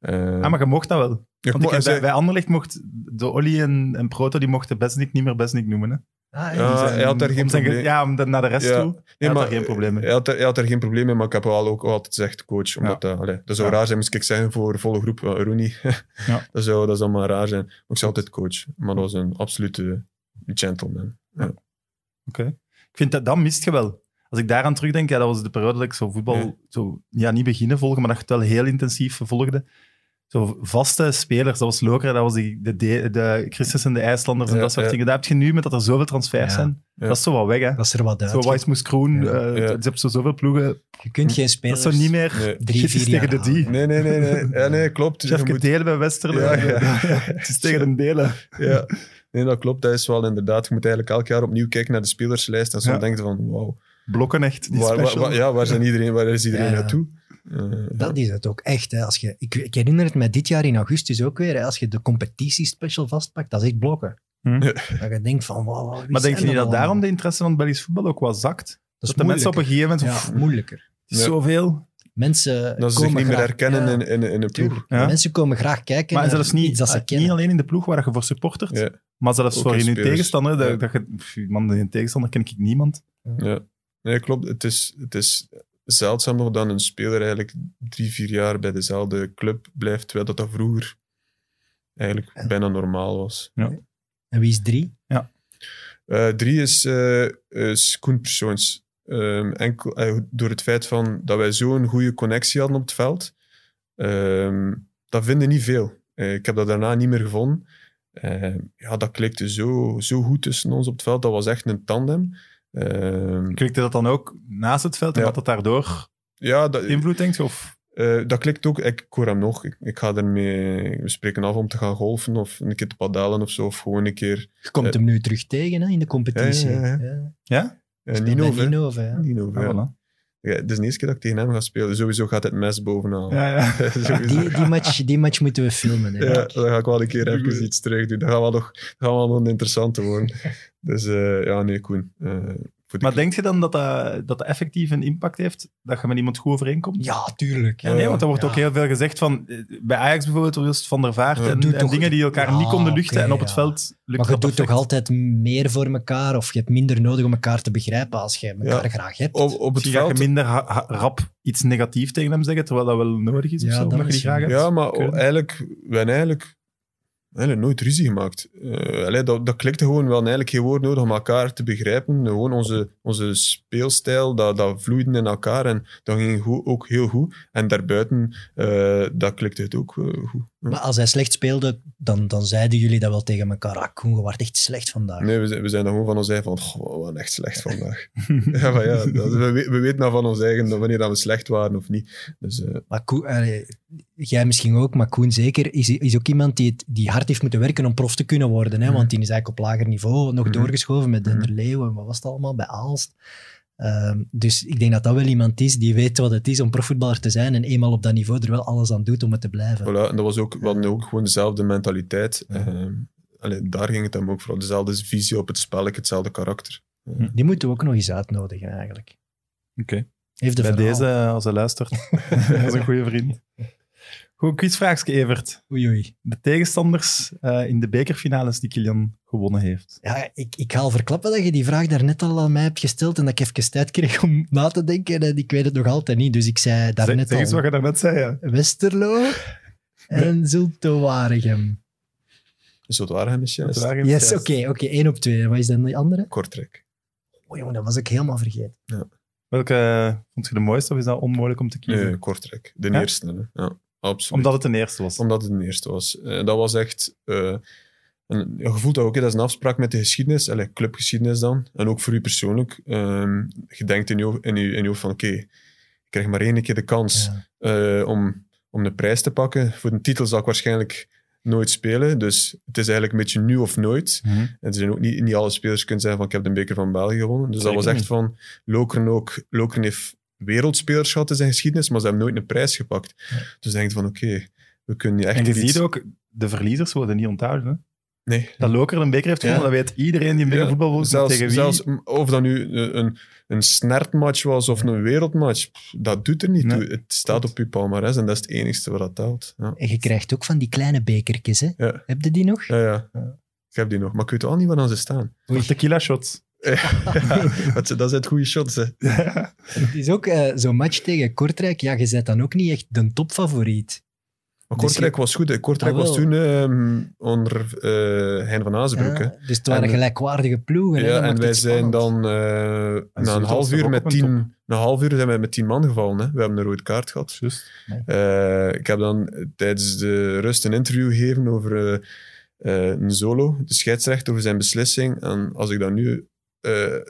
Eh, Ah, maar je mocht dat wel. ik Want mo- ik, bij, zei- bij Anderlecht mocht de Olly en, en Proto die mochten Besnik niet meer Besnik noemen. Hè? Ah, Ja, ja. hij had daar geen probleem. Ja, om de- naar de rest Ja. toe. Nee, hij had maar daar geen probleem mee. Hij had, er, hij had er geen probleem mee, maar ik heb wel ook altijd gezegd coach. Omdat, eh, allee, dat zou Ja. raar zijn, moest ik zeggen voor de volle groep. eh, Rooney. Ja. dat, zou, dat zou maar raar zijn. Maar ik zei altijd coach. Maar dat was een absolute gentleman. Ja. Oké. Ik vind dat, dat mist je wel. Als ik daaraan terugdenk, ja, dat was de periode dat ik zo voetbal Ja. zo, ja, niet beginnen volgen, maar dat ik het wel heel intensief volgde. Zo vaste spelers, dat was Loker, dat was die, de, de, de Christensen, de IJslanders en Ja, dat soort ja. dingen. Dat heb je nu met dat er zoveel transfers Ja. zijn. Ja. Dat is zo wat weg, hè. Dat is er wat uit. Zo Wijsmoes Kroen, Ja. eh, Ja. ze hebben zo zoveel ploegen. Je kunt geen Dat spelers... is zo niet meer Nee. Drie, vier tegen de die. Nee, nee, nee. nee. Ja, nee klopt. Je Chefke moet- delen bij Westerlo. Ja, ja. Het is tegen een delen. Ja, nee, dat klopt. Dat is wel inderdaad. Je moet eigenlijk elk jaar opnieuw kijken naar de spelerslijst en zo Ja. denken van, wauw, Blokken echt, die waar, waar, special. waar- ja, waar, zijn iedereen, waar is iedereen Ja. naartoe? Eh, Dat is het ook echt. Hè. Als je, ik, ik herinner het mij dit jaar in augustus ook weer. Hè. Als je de competitiespecial vastpakt, dat is echt blokken. Hm. Dat je denkt van, wow, Maar denk je niet dat allemaal? daarom de interesse van het Belgisch voetbal ook wat zakt? Dat de mensen op een moeilijker. gegeven moment... Ja, moeilijker. Het is Ja. zoveel. Mensen dat ze zich komen niet meer herkennen ja, in, in, in een ploeg. Ja. Mensen komen graag kijken Maar zelfs niet, iets dat ze niet kennen. alleen in de ploeg waar je voor supportert, Ja, maar zelfs Ook voor je tegenstander. Dat, Ja. dat je, pff, man, in tegenstander ken ik niemand. ja. Nee, klopt. Het is, het is zeldzaam nog dat een speler eigenlijk drie, vier jaar bij dezelfde club blijft, terwijl dat, dat vroeger eigenlijk Ja. bijna normaal was. En wie is drie? Eh, drie is, eh is Koen Persoons. Ehm, enkel, eh, door het feit van dat wij zo'n goede connectie hadden op het veld. Ehm, dat vinden niet veel. Eh, ik heb dat daarna niet meer gevonden. Ehm, ja, dat klikte zo, zo goed tussen ons op het veld. Dat was echt een tandem. Ehm, Klikte dat dan ook naast het veld en Ja. had dat daardoor ja, dat, invloed, denk je? Of, eh, dat klikt ook. Ik, ik hoor hem nog. Ik, ik ga ermee... We spreken af om te gaan golfen of een keer te padellen of zo. Of gewoon een keer... Je komt Eh, hem nu terug tegen hè, in de competitie. Ja, ja, ja. Ja. Het is de eerste keer dat ik tegen hem ga spelen. Sowieso gaat het mes bovenaan. ja, ja. Die, die, match, die match moeten we filmen. Denk Ja, ik. dan ga ik wel een keer even iets terug doen. Dat gaat wel nog, dat gaat wel nog interessanter worden. Dus eh, ja, nee, Koen. Eh, voor de Maar denk je dan dat dat, dat dat effectief een impact heeft? Dat je met iemand goed overeenkomt? Ja, tuurlijk. Ja, nee, want er wordt Ja. ook heel veel gezegd van... eh, Bij Ajax bijvoorbeeld, het Van der Vaart Ja. en, Doe en toch- dingen die elkaar Ja, niet konden luchten. oké, en op het ja. veld lukt Maar dat je doet toch altijd meer voor elkaar of je hebt minder nodig om elkaar te begrijpen als je elkaar Ja. graag hebt. op, op het Misschien ga je veld... minder rap iets negatiefs tegen hem zeggen, terwijl dat wel nodig is of Ja, zo, dat omdat je graag hebt. Ja, maar eigenlijk... Wij eigenlijk eigenlijk nooit ruzie gemaakt. Eh, allee, dat, dat klikte gewoon. We hadden eigenlijk geen woord nodig om elkaar te begrijpen. Gewoon onze, onze speelstijl, dat, dat vloeide in elkaar en dat ging goed, ook heel goed. En daarbuiten, eh, dat klikte het ook eh, goed. Maar als hij slecht speelde, dan, dan zeiden jullie dat wel tegen elkaar. Ah, Koen, je echt slecht vandaag. Nee, we zijn, we zijn dan gewoon van ons eigen van, goh, we waren echt slecht vandaag. ja, maar ja, dat- we, we- we weten nou van ons eigen wanneer dat we slecht waren of niet. Dus eh, Maar Koen, allee, jij misschien ook, maar Koen zeker, is, is ook iemand die, het, die hard heeft moeten werken om prof te kunnen worden. Hè? Want die is eigenlijk op lager niveau nog Mhm. doorgeschoven met Dender Leeuw en wat was het allemaal, bij Aalst. Ehm, dus ik denk dat dat wel iemand is die weet wat het is om profvoetballer te zijn en eenmaal op dat niveau er wel alles aan doet om het te blijven. Voilà, en dat was ook, we hadden ook gewoon dezelfde mentaliteit. Ehm, allee, daar ging het hem ook voor. Dezelfde visie op het spel, hetzelfde karakter. Die moeten we ook nog eens uitnodigen eigenlijk. Oké. Heeft de Bij verhaal. deze, eh, als hij luistert. dat is een goede vriend. Goed, quizvraagje, Evert. Oei, oei. De tegenstanders eh, in de bekerfinales die Kilian gewonnen heeft. Ja, ik, ik ga al verklappen dat je die vraag daarnet al aan mij hebt gesteld en dat ik even tijd kreeg om na te denken en ik weet het nog altijd niet. Dus ik zei daarnet zeg eens al wat je daarnet zei. Ja. Westerlo en Zulte Waregem. Wat waren hem is juist? Yes, oké, oké, één op twee. Wat is dan die andere? Kortrijk. Oh jongen, dat was ik helemaal vergeten. Welke eh, vond je de mooiste of is dat onmogelijk om te kiezen? Nee, Kortrijk. De Ja? eerste. Hè. Ja, absoluut. Omdat het de eerste was. Omdat het de eerste was. Eh, dat was echt... eh een, je voelt dat ook, hè, dat is een afspraak met de geschiedenis, allee, clubgeschiedenis dan. En ook voor u persoonlijk. Ehm, je denkt in je, in je, in je hoofd van, oké, ik krijg maar één keer de kans Ja. eh, om, om de prijs te pakken. Voor de titel zal ik waarschijnlijk nooit spelen. Dus het is eigenlijk een beetje nu of nooit. Mhm. En er zijn ook niet, niet alle spelers kunnen zeggen van ik heb de beker van België gewonnen. Dus Zeker dat was echt niet. van Lokeren ook. Lokeren heeft wereldspelers gehad in zijn geschiedenis, maar ze hebben nooit een prijs gepakt. Dus denk je van oké, we kunnen niet echt En je iets- ziet ook, de verliezers worden niet onthouden. Hè? Nee. Dat Loker een beker heeft Ja. gewonnen, dat weet iedereen die een beker Ja, voetbal voelt. zelfs, tegen wie. zelfs of dat nu een, een, snertmatch was of een wereldmatch, dat doet er niet Nee. toe. Het staat op je palmarès en dat is het enigste wat dat telt. Ja. En je krijgt ook van die kleine bekertjes, hè? Ja. Heb je die nog? Ja, ja. Ik heb die nog, maar ik weet al niet waar dan ze staan. Tequila shots. Want dat zijn goede shots. Hè. Het is ook eh, zo'n match tegen Kortrijk. Ja, je bent dan ook niet echt de topfavoriet. Maar Dus Kortrijk was goed. hè. Kortrijk Ah, was toen ehm, onder eh Hein van Azenbroek. hè. Ja, dus het waren En- gelijkwaardige ploegen. hè, Ja, en wij zijn dan eh, na een half uur met tien, top? na een half uur zijn we met tien man gevallen. Hè. We hebben een rood kaart gehad. Juist. Eh, ik heb dan tijdens de rust een interview gegeven over een solo, de scheidsrechter, over zijn beslissing. En als ik dat nu أه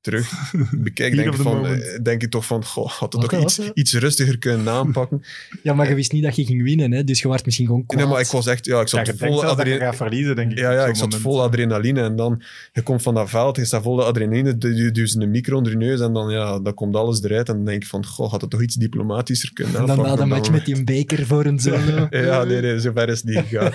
terug bekijk, denk ik, van, eh, denk ik toch van, goh, had het toch iets, iets rustiger kunnen aanpakken. Ja, maar je wist niet dat je ging winnen, hè? dus je werd misschien gewoon kwaad. Nee, maar ik was echt, ja, ik Ja, zat je denkt vol je adrenaline. verliezen, denk ik. Ja, ja, zo'n ik zat vol adrenaline en dan, je komt van dat veld, je staat vol adrenaline, du- duwt een micro onder je neus en dan, ja, dan komt alles eruit en dan denk ik van, goh, had het toch iets diplomatischer kunnen En dan aanpakken. na de match met die beker voor een solo. Ja, nee, nee, zover is het niet gegaan.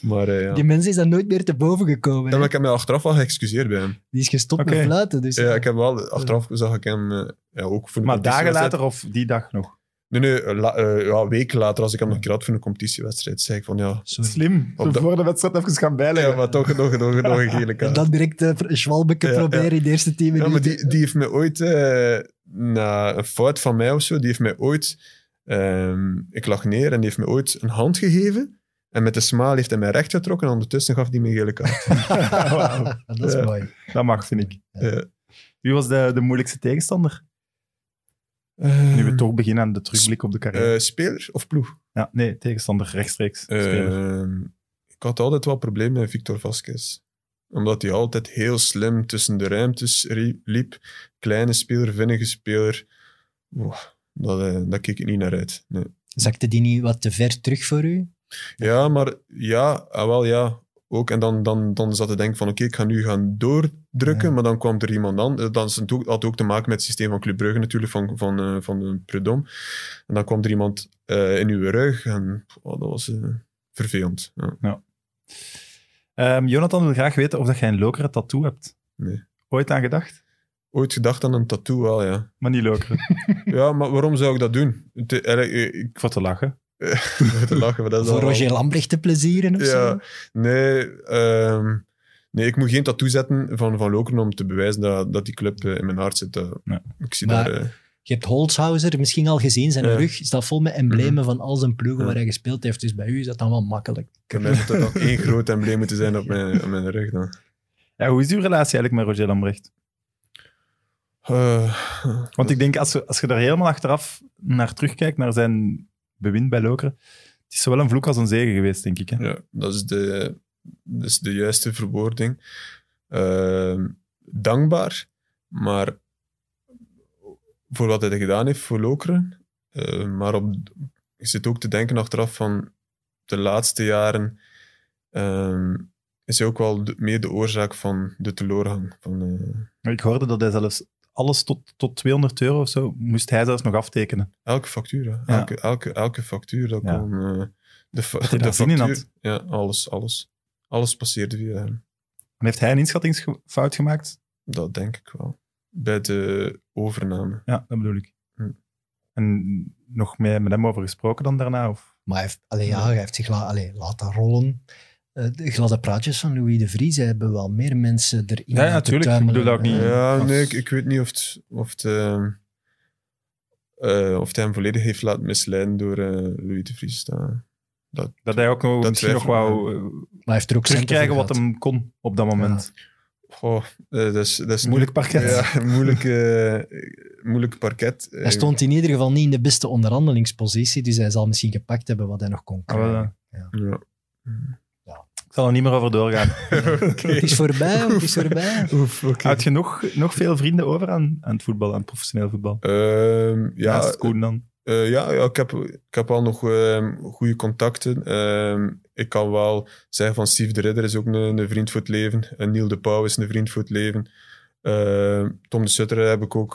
Maar eh, ja. Die mens is dan nooit meer te boven gekomen. Ja, hè. maar ik heb mij achteraf wel geëxcuseerd bij hem. Die is gestopt met fluiten. Dus Ja, ik heb wel, achteraf zag ik hem eh, ja, ook voor de Maar dagen later of die dag nog? Nee, nee, eh, la- eh, ja, weken later, als ik hem nog een keer had voor een competitiewedstrijd, zei ik van ja, Sorry. Slim. Op Zo de- voor de wedstrijd even gaan bijleggen. ja maar toch nog, nog, nog een gele En kaart. dan direct uh, Schwalbeke Ja, proberen in de eerste tien Ja, maar die, die heeft mij ooit, eh, na een fout van mij of zo, die heeft mij ooit, ehm, ik lag neer en die heeft mij ooit een hand gegeven. En met de smaal heeft hij mij recht getrokken en ondertussen gaf hij me een gele kaart. Wauw. dat is mooi. Dat mag, vind ik. Wie was de, de moeilijkste tegenstander? Nu we toch beginnen aan de terugblik op de carrière. eh, speler of ploeg? ja, nee, tegenstander rechtstreeks. Ehm, ik had altijd wel problemen met Victor Vasquez. Omdat hij altijd heel slim tussen de ruimtes liep. Kleine speler, vinnige speler. Oeh, dat, eh, daar keek ik niet naar uit. Nee. Zakte die niet wat te ver terug voor u? Ja, maar ja, ah, wel ja. Ook, en dan, dan, dan zat te denken van oké, ik ga nu gaan doordrukken, Ja. maar dan kwam er iemand aan. Eh, is het ook, had ook te maken met het systeem van Club Brugge natuurlijk, van, van, eh, van de Prudhomme. En dan kwam er iemand eh, in uw rug en oh, dat was eh, vervelend. Ja. Ehm, Jonathan wil graag weten of dat jij een lokere tattoo hebt. Nee. Ooit aan gedacht? Ooit gedacht aan een tattoo wel, ja. Maar niet lokeren. Ja, maar waarom zou ik dat doen? Eh, eh, ik Voor te lachen. te lachen, maar dat is Voor al- Roger Lambrecht te plezieren of Ja, zo? nee, ehm, nee, ik moet geen tattoo zetten van, van Lokeren om te bewijzen dat, dat die club eh, in mijn hart zit. Dat- Nee. Ik zie Maar- daar... eh, Je hebt Holzhauser misschien al gezien, zijn Ja. rug staat vol met emblemen Mhm. van al zijn ploegen Ja. waar hij gespeeld heeft. Dus bij u is dat dan wel makkelijk. Ik heb mij toch nog één groot embleem moeten zijn op mijn, op mijn rug dan. Ja, hoe is uw relatie eigenlijk met Roger Lambrecht? Eh, Want ik denk, als je, als je daar helemaal achteraf naar terugkijkt, naar zijn bewind bij Lokeren, het is zowel een vloek als een zegen geweest, denk ik. Hè? Ja, dat is de, dat is de juiste verwoording. Ehm, dankbaar, maar voor wat hij gedaan heeft voor Lokeren. eh, maar op, je zit ook te denken achteraf van de laatste jaren ehm, is hij ook wel de, meer de oorzaak van de teleurgang. Van, eh, Ik hoorde dat hij zelfs alles tot, tot 200 euro of zo, moest hij zelfs nog aftekenen. elke factuur. Ja. elke, elke, elke factuur, dat Ja. kon... eh, de, fa- de factuur. Ja, alles, alles. Alles passeerde via hem. En heeft hij een inschattingsfout gemaakt? Dat denk ik wel. Bij de overname. Ja, dat bedoel ik. Hm. En nog meer met hem over gesproken dan daarna? Of? Maar hij heeft, allee, ja, hij heeft zich la, allee, laten rollen. Eh, de gladde praatjes van Louis de Vries hebben wel meer mensen erin Ja, ja, laten tuurlijk. Ik bedoel dat ook niet. Ja, als- nee, ik, ik weet niet of het, of het, ehm, eh, of het hem volledig heeft laten misleiden door eh, Louis de Vries. Dat, dat, Dat hij ook nog- Dat misschien nog wou eh, Maar hij heeft er ook terugkrijgen wat hem kon op dat moment. goh, eh, dat is, dat is Moeilijk parket. Ja, moeilijk, eh, moeilijk parket. Hij stond in ieder geval niet in de beste onderhandelingspositie, dus hij zal misschien gepakt hebben wat hij nog kon Ah, krijgen. Ja. Ik zal er niet meer over doorgaan. Het is voorbij, het is voorbij. Oef, oké. Had je nog, nog veel vrienden over aan, aan het voetbal, aan het professioneel voetbal? Ehm, ja, Naast Koen dan? Eh, ja, ja ik, heb, ik heb al nog ehm, goede contacten. Ehm, ik kan wel zeggen van Steve de Ridder is ook een, een vriend voor het leven. En Neil de Pauw is een vriend voor het leven. Ehm, Tom de Sutter heb ik ook,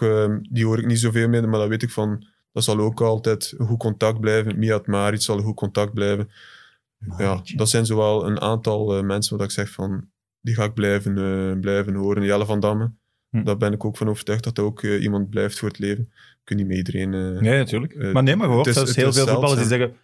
die hoor ik niet zoveel mee, maar dat weet ik van, dat zal ook altijd een goed contact blijven. Miat Marit zal een goed contact blijven. Ja, dat zijn zowel een aantal eh, mensen waar ik zeg van, die ga ik blijven, eh, blijven horen. Jelle van Damme, Hm. daar ben ik ook van overtuigd dat ook iemand blijft voor het leven. Kun niet met iedereen... Nee, natuurlijk. eh, maar nee, maar is- zelfs heel veel voetballers die zeggen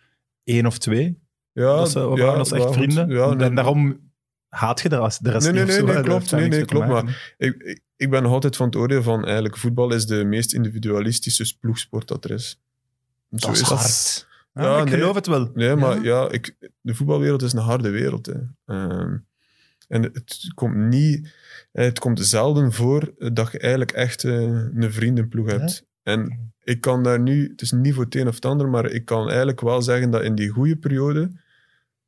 één of twee. Ja, dat ze overhouden als echt maar vrienden. Ja, en daarom haat je de rest, de rest Nee, nee, nee, nee, klopt. Nee, nee, klopt, hè. ik, ik, ik ben nog altijd van het oordeel van eigenlijk voetbal is de meest individualistische ploegsport dat er is. Zo Dat is hard. Ja, Ja, maar ik nee. geloof het wel. Nee, maar Ja? ja, ik, de voetbalwereld is een harde wereld. Hè. Ehm, en het komt niet... eh, Het komt zelden voor dat je eigenlijk echt eh, een vriendenploeg hebt. En ik kan daar nu... Het is niet voor het een of het ander, maar ik kan eigenlijk wel zeggen dat in die goede periode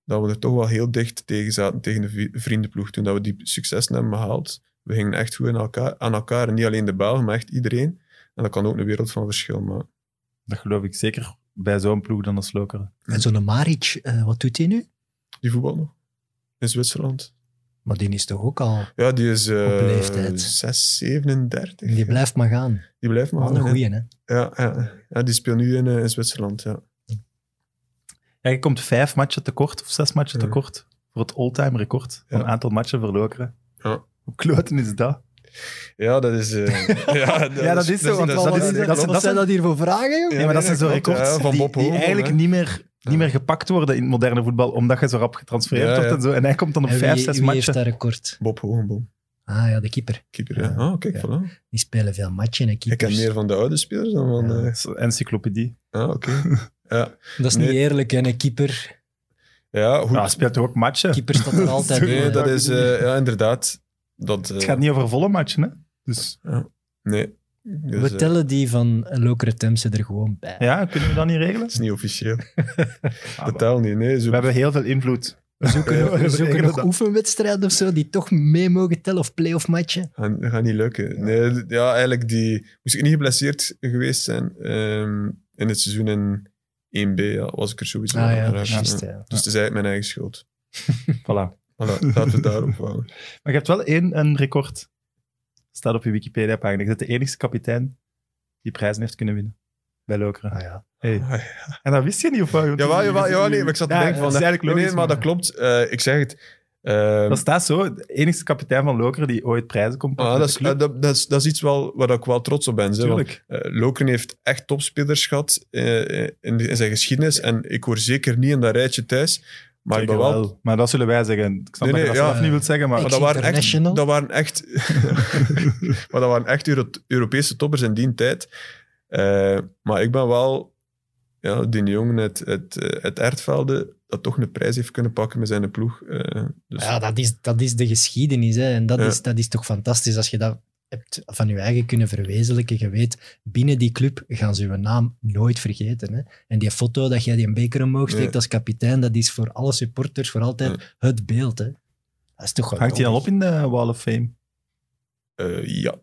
dat we er toch wel heel dicht tegen zaten, tegen de vriendenploeg. Toen dat we die successen hebben behaald, we gingen echt goed in elkaar, aan elkaar. En niet alleen de Belgen, maar echt iedereen. En dat kan ook een wereld van verschil maken. Dat geloof ik zeker bij zo'n ploeg dan als Lokeren. En zo'n Maric, eh, wat doet hij nu? Die voetbal nog? In Zwitserland. Maar die is toch ook al... Ja, die is eh Op leeftijd. 6, 37. Die blijft maar gaan. Die blijft maar Wat een gaan, goeie, hè? Ja, ja, ja, die speelt nu in, eh, in Zwitserland. Ja. Ja, je komt vijf matchen tekort of zes matchen Ja. tekort voor het all-time record Ja. aantal matchen voor Lokeren. Ja. Hoe kloten is dat? ja, dat is... eh, ja, dat, Ja, dat is zo, dat, dat is- dat, dat- Wat dat- zijn dat hier voor vragen, joh? Ja, nee, maar dat zijn zo records ja, van die, Bob die eigenlijk hè. niet meer, niet meer gepakt worden in het moderne voetbal, omdat je zo rap getransfereerd Ja, wordt en zo. En hij komt dan op En vijf, wie, zes wie heeft matchen. dat record? Bob Hogenboom, Ah ja, de keeper. keeper. Ja. Ja. Ah, kijk, Ja. voilà. Die spelen veel matchen en Ik keepers. ken meer van de oude spelers dan van... Ja. eh, Encyclopedie. ah, oké. ja. Dat is Nee. niet eerlijk, hè? Een keeper, ja, goed. Ja, hij speelt toch ook matchen? keeper staat er altijd Nee, dat Ja. is... eh, ja, inderdaad. Dat, eh, Het gaat niet over volle matchen, hè? Dus Nee. Dus, We eh, tellen die van Lokeren Temse er gewoon bij. ja, kunnen we dat niet regelen? dat is niet officieel. Ah, Totaal niet. Nee, zo, we hebben heel veel invloed. We zoeken, Ja, nog- we we zoeken nog dat. oefenwedstrijden of zo die toch mee mogen tellen, of play-off matchen. gaat, gaat niet lukken. Nee, ja, eigenlijk die... Moest ik niet geblesseerd geweest zijn ehm, in het seizoen in 1B, ja, was ik er sowieso Ah ja, juist, Ja. ja. Dus het is eigenlijk mijn eigen schuld. Voilà. Voilà, laten we het daarop houden. Maar je hebt wel één een record. Staat op je Wikipedia-pagina. Je bent de enige kapitein die prijzen heeft kunnen winnen. Bij Lokeren. Ah, ja. Hey. Ah, ja. En dat wist je niet, of wat? Want Jawel, je- jawel, nee, maar ik zat te Ja, denken van... dat is eigenlijk nee, maar dat klopt. Eh, ik zeg het. Ehm, Dat staat zo. De enige kapitein van Lokeren die ooit prijzen komt ah, pakken dat, is, eh, dat, dat, is, dat is iets wel, waar ik wel trots op ben. Want, Tuurlijk. eh, Lokeren heeft echt topspelers gehad eh, in, in zijn geschiedenis. En ik hoor zeker niet in dat rijtje thuis. Maar ik ben wel Maar dat zullen wij zeggen. Ik snap Nee, dat je dat ja. zelf niet wilt zeggen, maar... Maar dat waren, echt, dat waren echt, maar dat waren echt Euro- Europese toppers in die tijd. Eh, maar ik ben wel ja, die jongen uit, uit, eh, uit Ertvelde dat toch een prijs heeft kunnen pakken met zijn ploeg. Eh, dus, Ja, dat is, dat is de geschiedenis. Hè. En dat, Ja. is, dat is toch fantastisch als je dat hebt van je eigen kunnen verwezenlijken. Je weet, binnen die club gaan ze je naam nooit vergeten. Hè. En die foto dat jij die een beker omhoog steekt Ja. als kapitein, dat is voor alle supporters voor altijd het beeld. Hè. Dat is toch Hangt hij dan op in de Wall of Fame? eh, ja,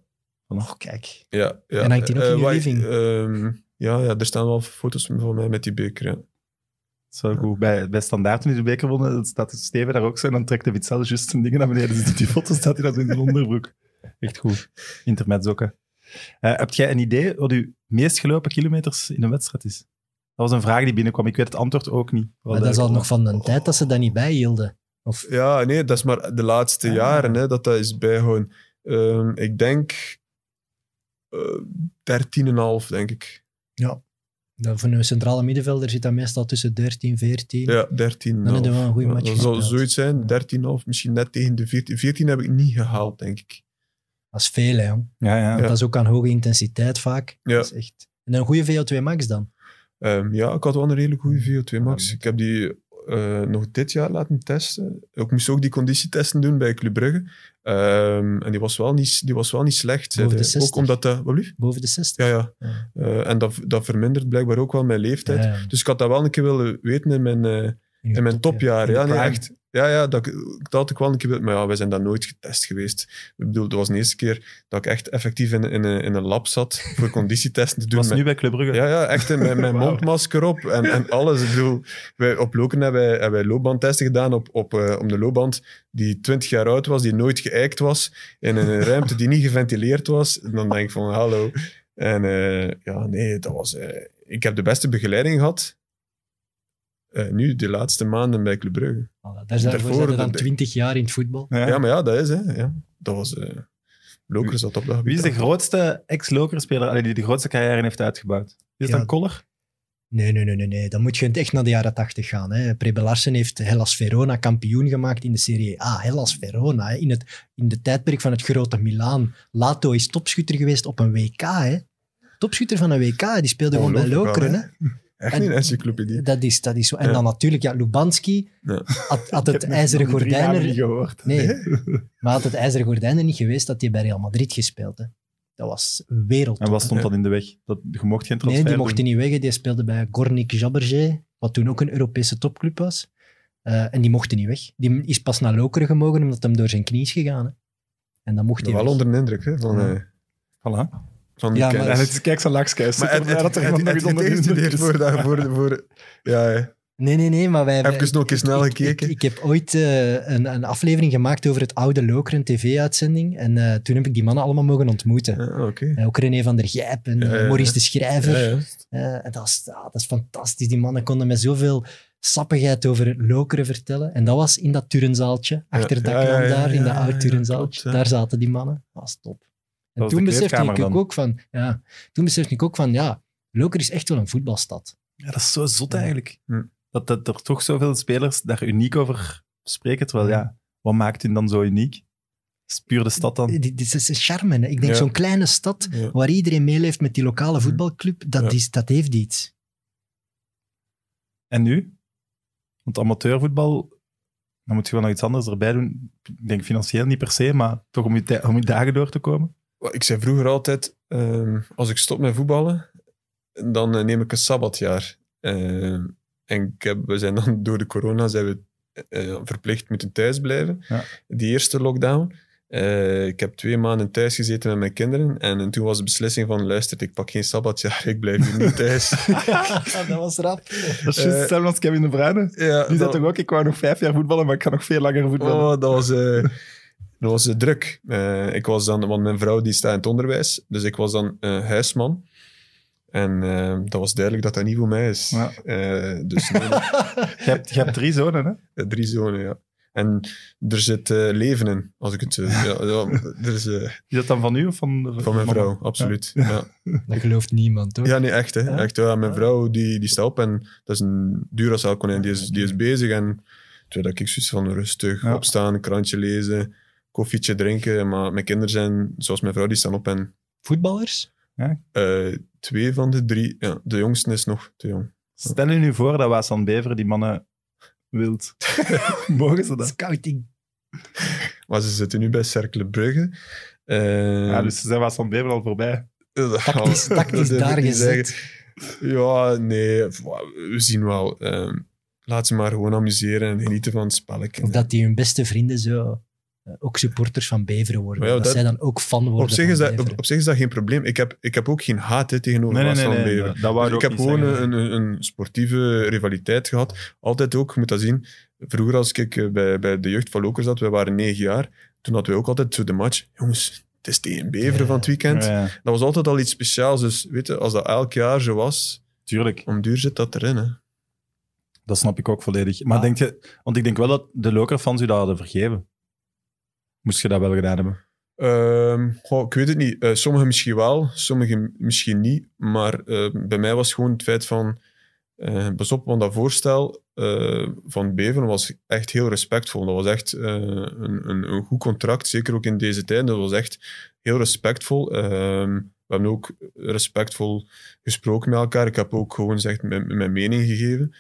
Oh, kijk. ja, ja. En hangt die ook in Eh, je wat- living? ehm, ja, ja, er staan wel foto's van mij met die beker. Ja. Dat is wel goed. Bij, bij Standaard toen hij de beker won, dan staat Steven daar ook zo. En dan trekt de Witzel juist zijn dingen naar beneden. Dus die foto staat hij dan zo in zijn onderbroek. Echt goed. Intermezzokken. Eh heb jij een idee wat uw meest gelopen kilometers in een wedstrijd is? Dat was een vraag die binnenkwam. Ik weet het antwoord ook niet. Maar dat is al nog van een tijd dat ze dat niet bijhielden. Of, Ja, nee, dat is maar de laatste Ah. jaren hè, dat dat is bijgehouden. Ehm, ik denk eh 13,5, denk ik. dat voor een centrale middenvelder zit dat meestal tussen 13, 14. Ja, 13. Dan heb je wel een goede match Dat zal zoiets zijn, 13,5, misschien net tegen de 14. 14 heb ik niet gehaald, denk ik. Dat is veel, hè, jong. Ja, ja. Dat is ook aan hoge intensiteit vaak. Ja. Dat is echt... En een goede VO2 max dan? Ehm, ja, ik had wel een redelijk goede VO2 max. Ja, Ik heb die eh, nog dit jaar laten testen. Ik moest ook die conditietesten doen bij Club Brugge. Ehm, en die was wel niet, die was wel niet slecht. Boven de hij. 60? Ook omdat dat... Wat blieft? Boven de 60? Ja, ja. Ja. Eh, en dat, dat vermindert blijkbaar ook wel mijn leeftijd. Ja, ja. Dus ik had dat wel een keer willen weten in mijn, eh, je in mijn top, topjaren. In de Ja, nee, echt. Ja, ja dat, dat had ik wel een keer. Maar ja, wij zijn dat nooit getest geweest. Ik bedoel, dat was de eerste keer dat ik echt effectief in, in, een- in een lab zat voor conditietesten te doen. was met- nu bij Club Brugge. ja, ja, echt met mijn mondmasker op en, en alles. Ik bedoel, wij, op Loken hebben wij, hebben wij loopbandtesten gedaan op, op, eh, om de loopband die 20 jaar oud was, die nooit geëikt was, in een ruimte die niet geventileerd was. En dan denk ik van, hallo. En eh, ja, nee, dat was... eh, ik heb de beste begeleiding gehad. Eh, nu, de laatste maanden bij Club Brugge. Voilà, Daar zijn Daarvoor we dan de- 20 jaar in het voetbal. Ja. Ja, maar ja, dat is, hè. Ja, dat was... eh zat op dat Wie is de grootste ex-lokerspeler die de grootste carrière heeft uitgebouwd? Is Ja. dan Koller? Nee, nee, nee, nee, nee. Dan moet je echt naar de jaren 80 gaan. Hè. Prebe Larsen heeft Hellas Verona kampioen gemaakt in de Serie A. Hellas Verona, hè. In, het, in de tijdperk van het grote Milaan. Lato is topschutter geweest op een WK. Hè. Topschutter van een WK, die speelde gewoon bij Lokeren. Hè. Echt En- niet een encyclopedie. Dat is, dat is zo. En Ja. dan natuurlijk, ja, Lubanski Ja. had, het ijzeren nog die drie gordijn namen er, niet gehoord. Nee, maar had het ijzeren gordijn er niet geweest, dat hij bij Real Madrid gespeeld. Hè. Dat was wereld. En wat stond dan in de weg? Dat, je mocht geen transfer Nee, die mocht doen. niet weg. Die speelde bij Gornik Jabergé, wat toen ook een Europese topclub was. Eh, en die mocht niet weg. Die is pas naar Lokeren gemogen omdat hem door zijn knie is gegaan. Hè. En dan mocht hij wel weg. onder de indruk hè, van, Ja. eh, Voilà. Van Ja, maar- En het is, kijk, zo'n lakskuis. Maar het, dat er nog is. voor, dat- ja. Nee, nee, nee, maar wij... Even nog eens snel ik- gekeken. Ik, ik heb ooit eh, een, een aflevering gemaakt over het oude Lokeren tv-uitzending. En eh, toen heb ik die mannen allemaal mogen ontmoeten. Ja, oké. Eh, ook René van der Gijp en Ja. Maurice de Schrijver. En dat, is, ja, dat is fantastisch. Die mannen konden met zoveel sappigheid over Lokeren vertellen. En dat was in dat turenzaaltje, achter ja, daar, in dat ja, turenzaaltje. Daar zaten die mannen. Dat was top. En toen besefte ik dan. ook van, ja, toen besefte ik ook van, ja, Lokeren is echt wel een voetbalstad. Ja, dat is zo zot Ja. eigenlijk. Hm. Dat, dat er toch zoveel spelers daar uniek over spreken. Terwijl ja, wat maakt hun dan zo uniek? Dat is puur de stad dan. Dit is een charme. Hè. Ik denk, Ja. zo'n kleine stad Ja. waar iedereen meeleeft met die lokale voetbalclub, dat, Ja. is, dat heeft iets. En nu? Want amateurvoetbal, dan moet je gewoon nog iets anders erbij doen. Ik denk financieel niet per se, maar toch om je, om je dagen door te komen. Ik zei vroeger altijd, ehm, als ik stop met voetballen, dan eh, neem ik een sabbatjaar. Ehm, en ik heb, we zijn dan door de corona zijn we eh, verplicht moeten thuisblijven. Ja. Die eerste lockdown. Eh, ik heb twee maanden thuis gezeten met mijn kinderen. En, toen was de beslissing van, luister, ik pak geen sabbatjaar, ik blijf hier niet thuis. dat was rap. Dat is juist Eh, hetzelfde als Kevin de Bruyne. ja, Die zei toch ook, ik wou nog vijf jaar voetballen, maar ik ga nog veel langer voetballen. Oh, dat was, eh, dat was eh, druk. Eh, ik was dan, want mijn vrouw die staat in het onderwijs, dus ik was dan eh, huisman. En dat was duidelijk dat dat niet voor mij is. Ja. Eh, dus nee, Je, hebt, je hebt drie zonen, hè? drie zonen, ja. En er zit eh, leven in, als ik het zo... Ja, ja, er is, eh, Is dat dan van u of van, de- van mijn mama? vrouw, absoluut. Ja. Dat gelooft niemand, hoor. Ja, nee, echt. Hè. Ja? echt ja, mijn vrouw die, die staat op en dat is een Duracell-konijn. Die is, die is bezig en terwijl ik zoiets van rustig Ja. opstaan, een krantje lezen, koffietje drinken. Maar mijn kinderen zijn, zoals mijn vrouw, die staan op en Voetballers? Ja? Eh, twee van de drie. Ja, de jongste is nog te jong. Stel je nu voor dat Waasland Beveren die mannen wilt. Mogen ze dat? Scouting. Maar ze zitten nu bij Cercle Brugge. Eh, Ja, dus ze zijn Waasland Beveren al voorbij. dat- Tactisch, dat tactisch daar gezet. Ja, nee. We zien wel. Ehm, laat ze maar gewoon amuseren en genieten van het spelletje. Of dat die hun beste vrienden zo eh, ook supporters van Beveren worden. Ja, dat, dat- zij dan ook fan worden Op zich, van is dat, op, op zich is dat geen probleem. Ik heb, ik heb ook geen haat hè, tegenover Nee, nee, nee, Beveren. dat- Dus ik heb gewoon zeggen. een, een, een sportieve rivaliteit gehad. Altijd ook, je moet dat zien. Vroeger als ik eh, bij, bij de jeugd van Lokers zat, wij waren negen jaar, toen hadden we ook altijd zo de match. Jongens, het is tegen Beveren Ja. van het weekend. Ja, Dat was altijd al iets speciaals. Dus weet je, als dat elk jaar zo was, tuurlijk. om duur zit dat erin. Hè. Dat snap ik ook volledig. Maar Ah. denk je, want ik denk wel dat de Loker-fans u dat hadden vergeven. Moest je dat wel gedaan hebben? Ehm, goh, ik weet het niet. Eh, sommigen misschien wel, sommigen misschien niet. Maar eh, bij mij was gewoon het feit van... eh pas op, want dat voorstel van Beveren was echt heel respectvol. Dat was echt een, een, een goed contract, zeker ook in deze tijd. Dat was echt heel respectvol. Ehm, we hebben ook respectvol gesproken met elkaar. Ik heb ook gewoon gezegd mijn, mijn mening gegeven.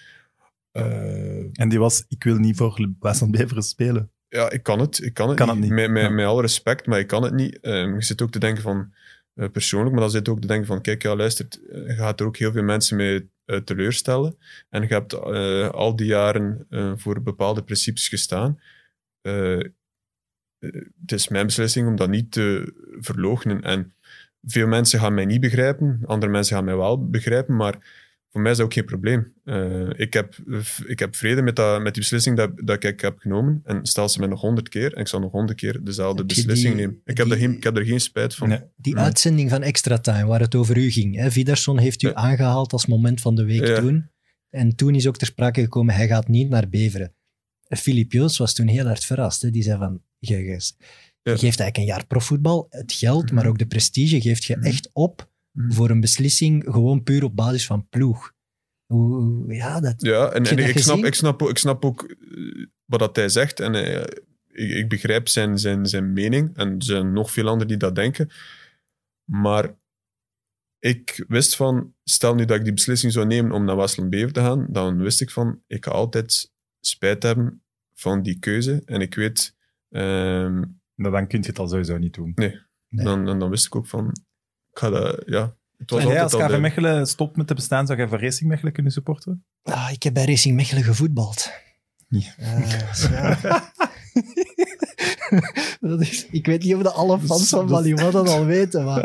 En die was, ik wil niet voor Waasland Beveren spelen. Ja, ik kan het. Ik kan het Kan niet. het niet. Met, met, Ja. met alle respect, maar ik kan het niet. Ehm, je zit ook te denken van, eh, persoonlijk, maar dan zit ook te denken van, kijk, ja, luister, eh, je gaat er ook heel veel mensen mee eh, teleurstellen. En je hebt al die jaren voor bepaalde principes gestaan. Het is mijn beslissing om dat niet te verloochenen. En veel mensen gaan mij niet begrijpen, andere mensen gaan mij wel begrijpen, maar voor mij is dat ook geen probleem. Eh, ik, heb, ik heb vrede met, dat, met die beslissing dat, dat ik heb genomen. En stel ze mij nog honderd keer, en ik zal nog honderd keer dezelfde beslissing die- nemen. Ik heb, er geen, ik heb er geen spijt van. Nee. Die Nee. uitzending van Extra Time, waar het over u ging. Hè? Vidarsson heeft u Ja. aangehaald als moment van de week Ja. toen. En toen is ook ter sprake gekomen, hij gaat niet naar Beveren. Filip Joos was toen heel hard verrast. Hè? Die zei van, je, je- je geeft eigenlijk een jaar profvoetbal, het geld, maar ook de prestige geeft je Mhm. echt op Mhm. voor een beslissing gewoon puur op basis van ploeg. Hoe, ja, dat... Ja, en, ik, snap, ik, snap, ook- ik snap ook eh, wat dat hij zegt. En eh, ik, ik begrijp zijn, zijn, zijn mening. En er zijn nog veel anderen die dat denken. Maar ik wist van, stel nu dat ik die beslissing zou nemen om naar Westland Bever te gaan, dan wist ik van, ik ga altijd spijt hebben van die keuze. En ik weet, ehm, Nou, dan kun je het al sowieso niet doen. Nee. dan, dan, dan wist ik ook van, ga dat, ja. Het was En jij altijd als al KV de- Mechelen stopt met te bestaan, zou jij voor Racing Mechelen kunnen supporteren? Ah, ik heb bij Racing Mechelen gevoetbald. Ja. Eh, ja. dat is, ik weet niet of de alle fans van Dat is- Ballywan dat al weten, maar...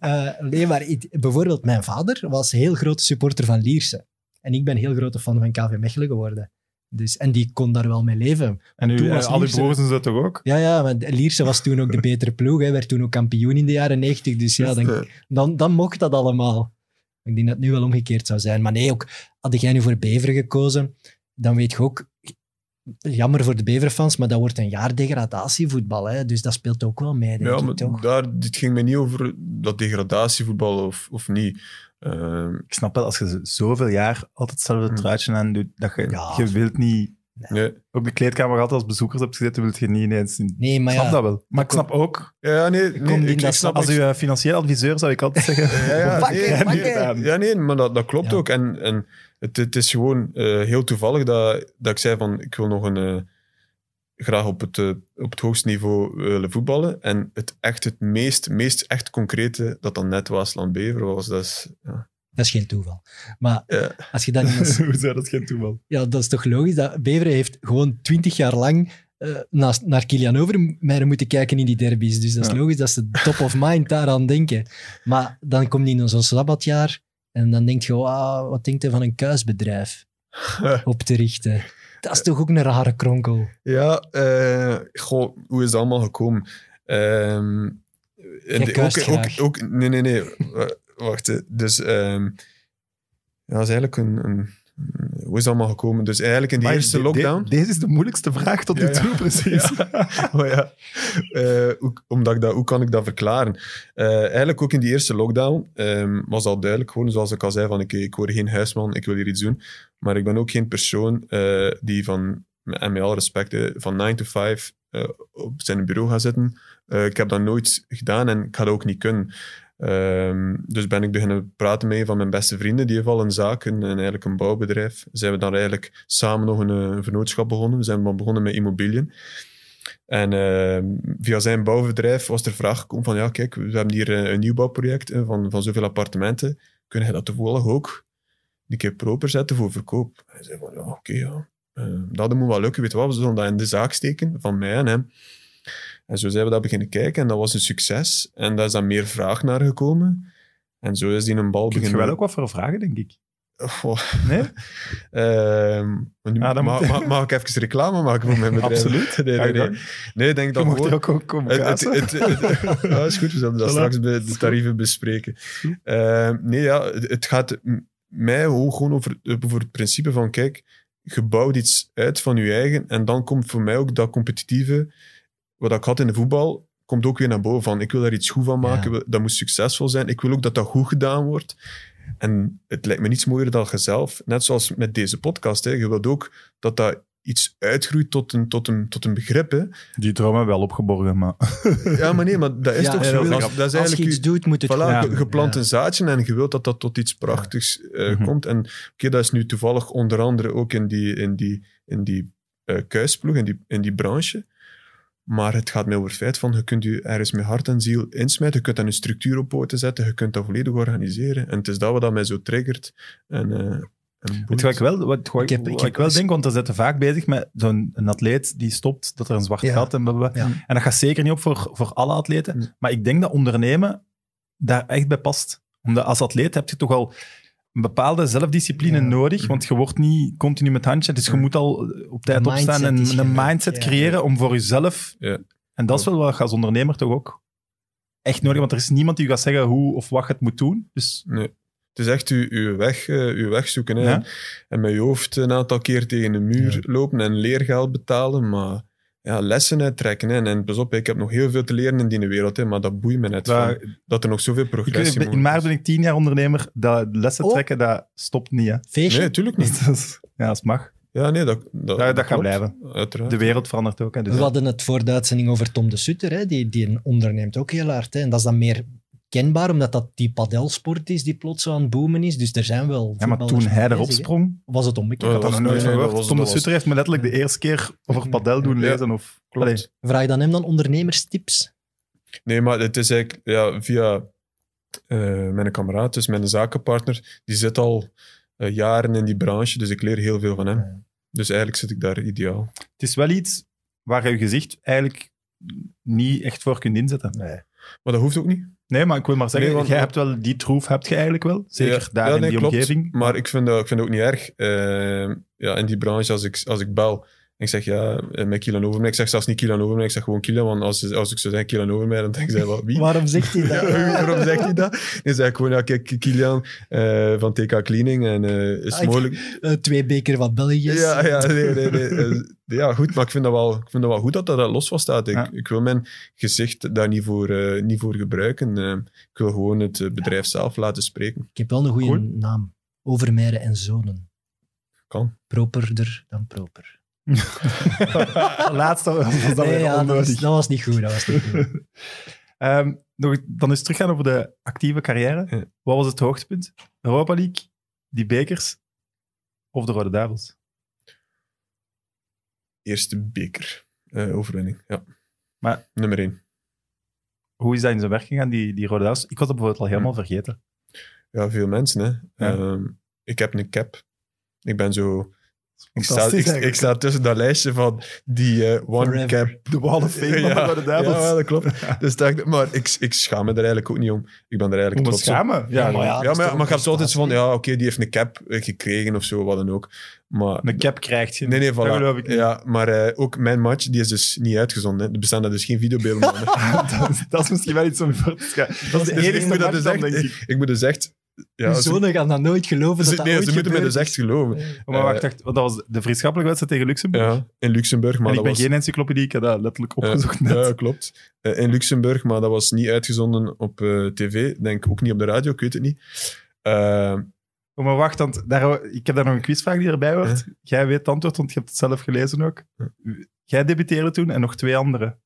eh, nee, maar ik- bijvoorbeeld mijn vader was heel grote supporter van Lierse. En ik ben heel grote fan van KV Mechelen geworden. Dus, en die kon daar wel mee leven. En u, was al Lierse- broers en zo toch ook? Ja, ja, maar Lierse was toen ook de betere ploeg. Hij werd toen ook kampioen in de jaren 90. Dus ja, dan, Eh, dan, dan mocht dat allemaal. Ik denk dat het nu wel omgekeerd zou zijn. Maar nee, ook had jij nu voor Beveren gekozen, dan weet je ook, jammer voor de Beverfans, maar dat wordt een jaar degradatievoetbal. Hè? Dus dat speelt ook wel mee, denk Ja, ik maar toch? daar, dit ging mij niet over dat degradatievoetbal of, of niet. Ehm, Ik snap wel, als je zoveel jaar altijd hetzelfde Hmm. truitje aan doet, dat je, Ja. je wilt niet... nee. Ook de kleedkamer altijd als bezoekers hebt gezeten, wil je niet ineens... in- Nee, maar ik snap ja, dat wel. Maar ik snap ook, Ja, nee, nee ik, snap als ik- uw financieel adviseur zou ik altijd zeggen... Ja, ja, nee, ja, nee, maar dat, dat klopt Ja. ook. En, en het, het is gewoon eh, heel toevallig dat, dat ik zei van, ik wil nog een... eh, graag op het, eh, op het hoogste niveau willen voetballen. En het echt, het meest, meest echt concrete dat dan net Waasland Bever was, dat is... Ja, dat is geen toeval. Maar Ja. als je dan ineens Hoezo, dat geen toeval. Ja, dat is toch logisch. Dat Beveren heeft gewoon twintig jaar lang naast, naar Kilian Overmeijer moeten kijken in die derbies. Dus dat is Ja. logisch dat ze top of mind daaraan denken. Maar dan komt die in zo'n sabbatjaar en dan denk je, "Wauw, wat denkt hij van een kuisbedrijf op te richten? Dat is toch ook een rare kronkel. Ja, eh, goh, hoe is dat allemaal gekomen? Ehm, de- ook, ook, ook, nee, nee, nee. Wa- Wacht, hè. dus ehm, ja, dat is eigenlijk een, een, Hoe is dat allemaal gekomen? Dus eigenlijk in die Maar eerste de- de- lockdown... deze is de moeilijkste vraag tot nu Ja, ja. toe, precies. Oh ja. Eh, hoe, omdat ik dat, hoe kan ik dat verklaren? Eh, eigenlijk ook in die eerste lockdown ehm, was al duidelijk, gewoon zoals ik al zei, van ik, ik word geen huisman, ik wil hier iets doen. Maar ik ben ook geen persoon eh, die van, en met alle respect, van 9 to 5 eh, op zijn bureau gaat zitten. Ik heb dat nooit gedaan en ik ga dat ook niet kunnen. Ehm, dus ben ik beginnen praten met een van mijn beste vrienden. Die heeft al een zaak, een, eigenlijk een bouwbedrijf. Zijn we dan eigenlijk samen nog een, eh, een vernootschap begonnen. We zijn begonnen met immobiliën. En ehm, via zijn bouwbedrijf was er vraag gekomen van, ja, kijk, we hebben hier eh, een nieuwbouwproject eh, van, van zoveel appartementen. Kun je dat toevallig ook een keer proper zetten voor verkoop? Hij zei van, ja, oké, ja. Eh, dat moet wel lukken, weet wat, we zullen dat in de zaak steken, van mij en hem. En zo zijn we dat beginnen kijken en dat was een succes. En daar is dan meer vraag naar gekomen. En zo is die een bal beginnen... wel ook wat voor vragen, denk ik. Oh, Nee? Ehm, nu- Ah, dan mag, moet- mag, mag ik even reclame maken voor mijn bedrijf? Absoluut. Nee, ik denk dat gewoon... ook ook komen Het, ja, is goed, we zullen dat straks bij de tarieven bespreken. Eh, nee, ja, het, gaat mij ook gewoon over, over het principe van, kijk, je bouwt iets uit van je eigen en dan komt voor mij ook dat competitieve, wat ik had in de voetbal, komt ook weer naar boven van, ik wil daar iets goed van maken, Ja. dat moet succesvol zijn, ik wil ook dat dat goed gedaan wordt. En het lijkt me niets mooier dan jezelf, net zoals met deze podcast, hè, je wilt ook dat dat iets uitgroeit tot een, tot een, tot een begrip. Hè. Die dromen wel opgeborgen, maar... Ja, maar nee, maar dat is Ja, toch zo. dat is Dat, is Als je eigenlijk iets doet, moet het Voilà, je, je plant Ja. een zaadje en je wilt dat dat tot iets prachtigs eh, Mhm. komt. En oké, dat is nu toevallig onder andere ook in die, in die, in die eh, kuisploeg, in die, in die branche. Maar het gaat mij over het feit van, je kunt je ergens met hart en ziel insmijten, je kunt daar een structuur op poten zetten, je kunt dat volledig organiseren. En het is dat wat dat mij zo triggert. En, eh je wat ik wel, wat, wat Ik heb- wat ik wel eens- denk, want er zitten vaak bezig met zo'n atleet die stopt, dat er een zwart Ja. gat en blablabla. Ja. En dat gaat zeker niet op voor, voor alle atleten. Maar ik denk dat ondernemen daar echt bij past. Omdat als atleet heb je toch al een bepaalde zelfdiscipline Ja. nodig, want je wordt niet continu met handje. Dus je moet al op tijd De opstaan en een mindset ja. creëren om voor jezelf... Ja. En dat is wel wat je als ondernemer toch ook echt nodig, want er is niemand die je gaat zeggen hoe of wat je het moet doen. Dus Nee. Het is echt uw, uw, weg, eh, uw weg zoeken. Hè. Ja. En, met je hoofd een aantal keer tegen een muur lopen en leergeld betalen. Maar ja, lessen uittrekken. Hè. En, en pas op, ik heb nog heel veel te leren in die wereld. Hè, maar dat boeit me net. dat, van, dat er nog zoveel ik, progressie weet- in maart ben ik tien jaar ondernemer. Dat lessen Oh. trekken, dat stopt niet. Hè. Feestje? Nee, tuurlijk niet. Dat ja, als het mag. Ja, nee, dat, dat, Ja, dat gaat blijven. Uiteraard. De wereld verandert ook. Hè, dus We hadden het voor de uitzending over Tom de Sutter. Hè? Die, die onderneemt ook heel hard. Hè? En dat is dan meer kenbaar, omdat dat die padelsport is die plots zo aan het boomen is. Dus er zijn wel ja, maar toen hij erop bezig, sprong, Was het omgekeerd? had was- nog nooit nee, van nee, gehoord. Tom de Sutter heeft me letterlijk de eerste keer over padel doen lezen. Of, Klopt. Vraag dan hem dan ondernemerstips. Nee, maar het is eigenlijk ja, via eh, mijn kameraad, dus mijn zakenpartner, die zit al eh, jaren in die branche, dus ik leer heel veel van hem. Ja. Dus eigenlijk zit ik daar ideaal. het is wel iets waar je je gezicht eigenlijk niet echt voor kunt inzetten. Maar dat hoeft ook niet. Nee, maar ik wil maar zeggen, Nee, want- jij hebt wel die troef, heb je eigenlijk wel. Zeker Ja, daar ja, in die klopt. omgeving. Maar ik vind, dat, ik vind het ook niet erg. Eh, ja, in die branche, als ik, als ik bel ik zeg ja, eh, met Kielan over mij. Ik zeg zelfs niet Kielan over mij, ik zeg gewoon Kielan. Want als, als ik zou zeggen Kielan over mij, dan denken zij wel wie? Waarom zegt hij dat? Ja, waarom zegt hij dat? Dan zeg ik gewoon, ja, kijk, Kilian eh, van TK Cleaning. En eh, is Ah, mogelijk... Twee beker van België. Ja, ja, nee, nee, nee. Ja, goed, maar ik vind dat wel, ik vind dat wel goed dat dat los van staat. Ik, Ja. ik wil mijn gezicht daar niet voor, eh, niet voor gebruiken. Ik wil gewoon het bedrijf zelf laten spreken. Ik heb wel een goede Cool. naam. Overmeiren en Zonen. Kan. Properder dan proper. Laatste was dat Nee, weer ja, dat, was, dat was niet goed. Dat was niet goed. Ehm, nog, dan eens teruggaan over de actieve carrière. Ja. Wat was het hoogtepunt? Europa League, die bekers of de Rode Duivels? Eerste beker eh, overwinning, ja. Maar- Nummer één. Hoe is dat in zijn werk gegaan, die, die Rode Duivels? Ik was dat bijvoorbeeld al helemaal vergeten. Ja, veel mensen, hè. Ja. Ehm, ik heb een cap. Ik ben zo... Ik sta, ik, ik sta tussen dat lijstje van die eh, one Forever. cap De Wall of Fame van de Duivels. Ja, dat klopt. Dus dat, maar ik, ik schaam me er eigenlijk ook niet om. Ik ben er eigenlijk Moet trots op. Ja, Ja, maar ja. Ja, maar, maar zo altijd zo van, ja, oké, die heeft een cap gekregen of zo, wat dan ook. Maar, Een cap krijgt je. nee, nee, voilà. ik niet. Ja, maar eh, ook mijn match, die is dus niet uitgezonden. hè. Er bestaan daar dus geen videobeelden van. dat, is- dat is misschien wel iets om voor te. Dat is de Dus ik enige dat match dus echt- denk ik. Ik moet dus echt... Ja, Uw zonen gaan dat nooit geloven ze- dat dat nee, ooit ze moeten me gebeurd dus echt geloven. Maar wacht, Eh, wacht, want dat was de vriendschappelijke wedstrijd tegen Luxemburg. Ja, in Luxemburg, maar en ik dat ben was... geen encyclopedie, ik heb dat letterlijk opgezocht net. Ja, klopt. Eh, in Luxemburg, maar dat was niet uitgezonden op eh, tv. Denk ook niet op de radio, ik weet het niet. Oh, maar wacht, want daar, ik heb daar nog een quizvraag die erbij hoort. Jij weet het antwoord, want je hebt het zelf gelezen ook. Jij debuteerde toen en nog twee anderen.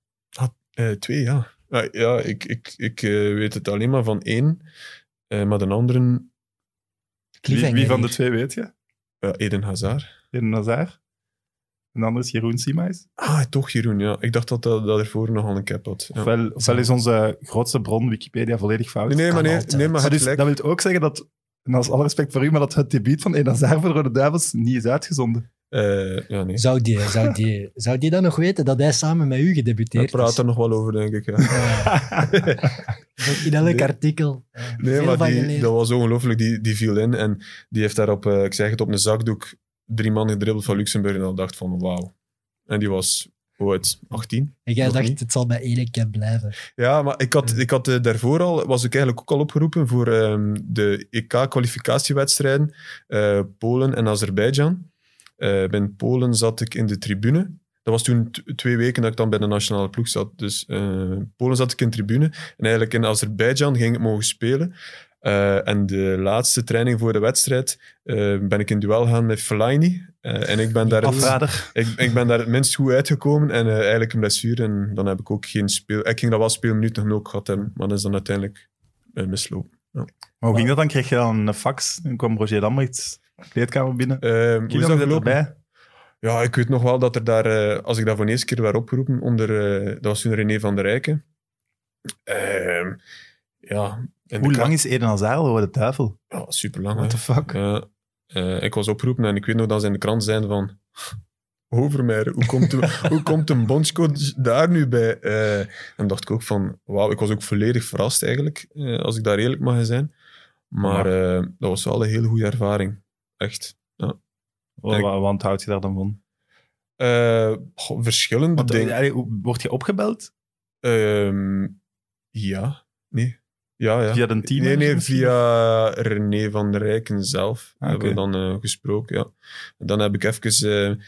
eh, twee, ja. Ja, ja ik, ik, ik weet het alleen maar van één. Eh, maar de anderen, Wie, van de twee weet je? Eden Hazard. Eden Hazard. En de andere is Jeroen Siemais. Ah, toch Jeroen, ja. Ik dacht dat dat, dat ervoor nog al een cap had. Ja. Ofwel, ofwel is onze grootste bron Wikipedia volledig fout. Nee, nee, maar, nee, nee, maar dus, dat wil ook zeggen dat, en als alle respect voor u, maar dat het debuut van Eden Hazard voor de Rode Duivels niet is uitgezonden. Eh, ja, nee. Zou die, zou, die, zou die dan nog weten dat hij samen met u We gedebuteerd praten is? er nog wel over, denk ik. Ja. In elk Nee. artikel. Nee, maar die, dat was ongelooflijk. Die, die viel in en die heeft daarop, eh, ik zeg het, op een zakdoek drie man gedribbeld van Luxemburg. En dan dacht van, wauw. En die was, hoe oud? 18? En jij dacht, niet. het zal bij één cap blijven. Ja, maar ik had, ik had eh, daarvoor al, was ik eigenlijk ook al opgeroepen voor ehm, de EK-kwalificatiewedstrijden Polen en Azerbeidzjan. Eh bij Polen zat ik in de tribune. Dat was toen twee weken dat ik dan bij de nationale ploeg zat. Dus eh Polen zat ik in de tribune. En eigenlijk in Azerbeidzjan ging ik mogen spelen. Eh, en de laatste training voor de wedstrijd ben ik in duel gegaan met Fellaini. En ik ben daar... Afrader. Ik, ik ben daar het minst goed uitgekomen en eigenlijk een blessure. En dan heb ik ook geen speel... Ik ging dat wel speelminuten genoeg gehad hebben, maar dat is dan uiteindelijk mislopen. Maar hoe ging dat dan? Kreeg je dan een fax en kwam Roger Lambrechts kleedkamer binnen? Ehm, hoe is dat erbij. Ja, ik weet nog wel dat er daar, eh, als ik daar voor de eerste keer werd opgeroepen, onder, eh, dat was toen René van der Rijken. Ehm, ja. en Hoe lang is Eden Hazard al voor de duivel? Ja, super lang. What the fuck? Eh, ik was opgeroepen en ik weet nog dat ze in de krant zeiden van... Overmeijer, hoe komt, de, hoe komt een bondscoach daar nu bij? Eh, en dacht ik ook van, wauw, ik was ook volledig verrast eigenlijk, als ik daar eerlijk mag zijn. Maar dat was wel een hele goede ervaring. Echt. Wat, wat, wat houd je daar dan van? Eh, goh, verschillende Want, eh, dingen. word je opgebeld? Ehm, ja, nee. Ja, ja. Via een team? Nee, nee, misschien? via René van der Rijken zelf Ah, hebben we dan eh, gesproken, ja. En dan heb ik even...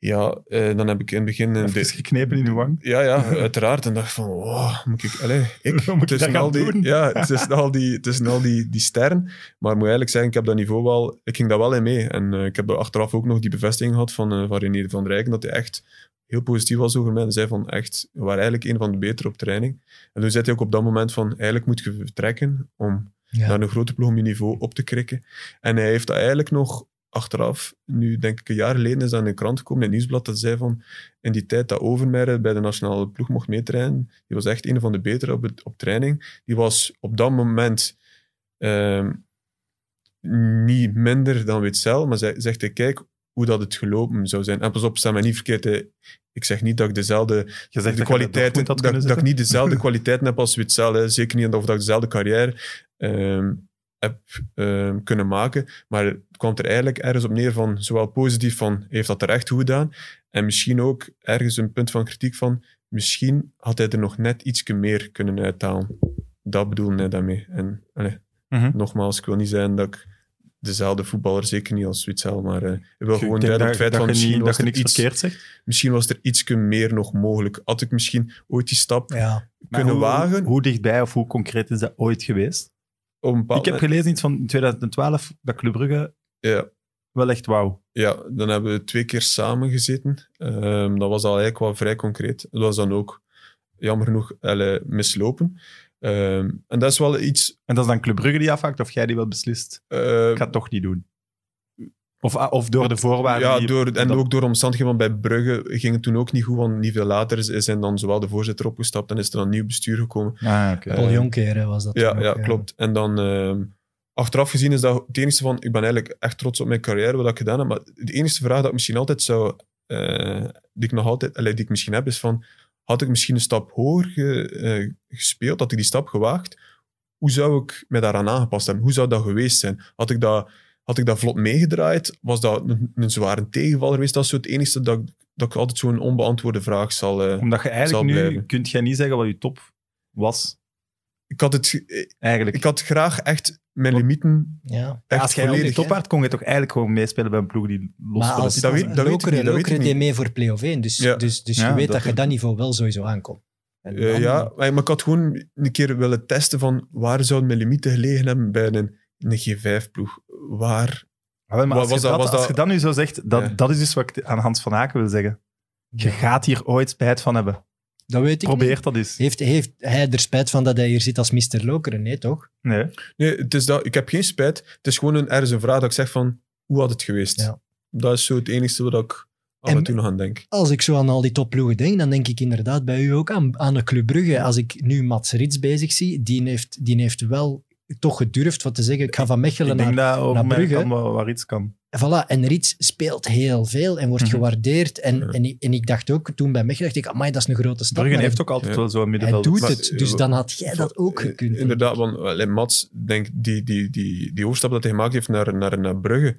ja, eh, dan heb ik in het begin... Even geknepen in de wang. ja, ja, uiteraard. En dacht van, wow, moet ik... Allee, ik, moet ik tussen al die, doen? Ja, tussen al, die, tussen al die, die sterren. Maar moet eigenlijk zeggen, ik heb dat niveau wel... Ik ging daar wel in mee. En eh, ik heb achteraf ook nog die bevestiging gehad van, eh, van René van Rijken, dat hij echt heel positief was over mij. Hij zei van, echt, we waren eigenlijk een van de betere op training. En toen zei hij ook op dat moment van, eigenlijk moet je vertrekken om Ja. naar een grote ploeg om je niveau op te krikken. En hij heeft dat eigenlijk nog achteraf, nu denk ik een jaar geleden is dat in de krant gekomen, in het nieuwsblad, dat zei van in die tijd dat Overmeijer bij de nationale ploeg mocht meetrainen, die was echt een van de betere op, het, op training. Die was op dat moment ehm, niet minder dan Witzel, maar zij, zegt hij, kijk hoe dat het gelopen zou zijn. En pas op, sta mij niet verkeerd, hè. ik zeg niet dat ik dezelfde Je zegt de dat kwaliteiten, dat, ik niet dezelfde kwaliteiten heb als Witzel. Hè. Zeker niet of dat ik dezelfde carrière ehm, heb ehm, kunnen maken. Maar het kwam er eigenlijk ergens op neer van, zowel positief van, heeft dat terecht goed gedaan. En misschien ook ergens een punt van kritiek van, misschien had hij er nog net iets meer kunnen uithalen. Dat bedoelde hij daarmee. En allee, Mhm. nogmaals, ik wil niet zijn dat ik dezelfde voetballer, zeker niet als Witzel, maar eh, ik wil Ik gewoon duiden dat, het feit dat van je misschien niet, was dat je er niks iets verkeerd zegt. misschien was er iets meer nog mogelijk. Had ik misschien ooit die stap Ja. Kunnen hoe, wagen Hoe dichtbij of hoe concreet is dat ooit geweest? Op Ik heb gelezen iets van in 2012 dat Club Brugge ja, wel echt wauw. ja, dan hebben we twee keer samen gezeten. Ehm, dat was al eigenlijk wel vrij concreet. Dat was dan ook jammer genoeg alle, mislopen. Ehm, en dat is wel iets... En dat is dan Club Brugge die afhaakt of jij die wel beslist? eh, Ik ga het toch niet doen. Of, ah, of door de voorwaarden. ja, die- door, en dat- ook door omstandigheden, want bij Brugge ging het toen ook niet goed, want niet veel later is- zijn dan zowel de voorzitter opgestapt en is er dan een nieuw bestuur gekomen. Ah, oké. Paul Eh, Jonker hè, was dat Ja, ja, klopt. En dan ehm, achteraf gezien is dat het enige van, ik ben eigenlijk echt trots op mijn carrière, wat ik gedaan heb, maar de enige vraag dat ik misschien altijd zou, eh, die ik nog altijd, die ik misschien heb, is van, had ik misschien een stap hoger ge- eh, gespeeld, had ik die stap gewaagd, hoe zou ik me daaraan aangepast hebben? Hoe zou dat geweest zijn? Had ik dat, had ik dat vlot meegedraaid? Was dat een, een zware tegenval geweest? Dat is zo het enige dat, ik- dat ik altijd zo'n onbeantwoorde vraag zal... eh, Omdat je eigenlijk nu blijven. kunt jij niet zeggen wat je top was. ik, had het, ge- Eigenlijk. ik had graag echt mijn limieten Ja. Ja, echt als jij op volledig... die top waart, kon je toch eigenlijk gewoon meespelen bij een ploeg die los Maar als, dat weet- dat weet ik Lokeren, niet, dat weet ik Lokeren deed niet. mee voor play-off 1, dus, Ja. dus, dus Ja, je weet dat dat, je dat niveau wel sowieso aankomt. Eh, ja, maar maar ik had gewoon een keer willen testen van waar zouden mijn limieten gelegen hebben bij een, een G5-ploeg. Waar? Ah, maar als, was je dat- dat, was als dat- je dat nu zo zegt, dat, Ja. dat is dus wat ik aan Hans van Aken wil zeggen. Je gaat hier ooit spijt van hebben. Dat weet ik Probeer niet. dat eens. Heeft, heeft hij er spijt van dat hij hier zit als Mr. Lokeren? Nee, toch? Nee. Nee, het is dat, ik heb geen spijt. Het is gewoon een, ergens een vraag dat ik zeg van, hoe had het geweest? Ja. Dat is zo het enige wat ik af En- en toe nog aan denk. Als ik zo aan al die topploegen denk, dan denk ik inderdaad bij u ook aan, aan de Club Brugge. Als ik nu Mats Rits bezig zie, die heeft, die heeft wel toch gedurfd wat te zeggen. Ik ga van Mechelen Ik naar... denk dat over naar Brugge. kan waar, waar iets kan. Voilà, en Rits speelt heel veel en wordt Mhm. gewaardeerd. En, Ja. en, ik- en ik dacht ook, toen bij Mechelen, dacht ik, amai, dat is een grote stap. Brugge maar heeft hij, ook altijd Ja. wel zo'n hij middenveld. doet Maar- het, dus dan had jij dat ook gekund. Eh, Inderdaad, ik. want allee, Mats, denk, die, die, die, die overstap dat hij gemaakt heeft naar, naar, naar Brugge.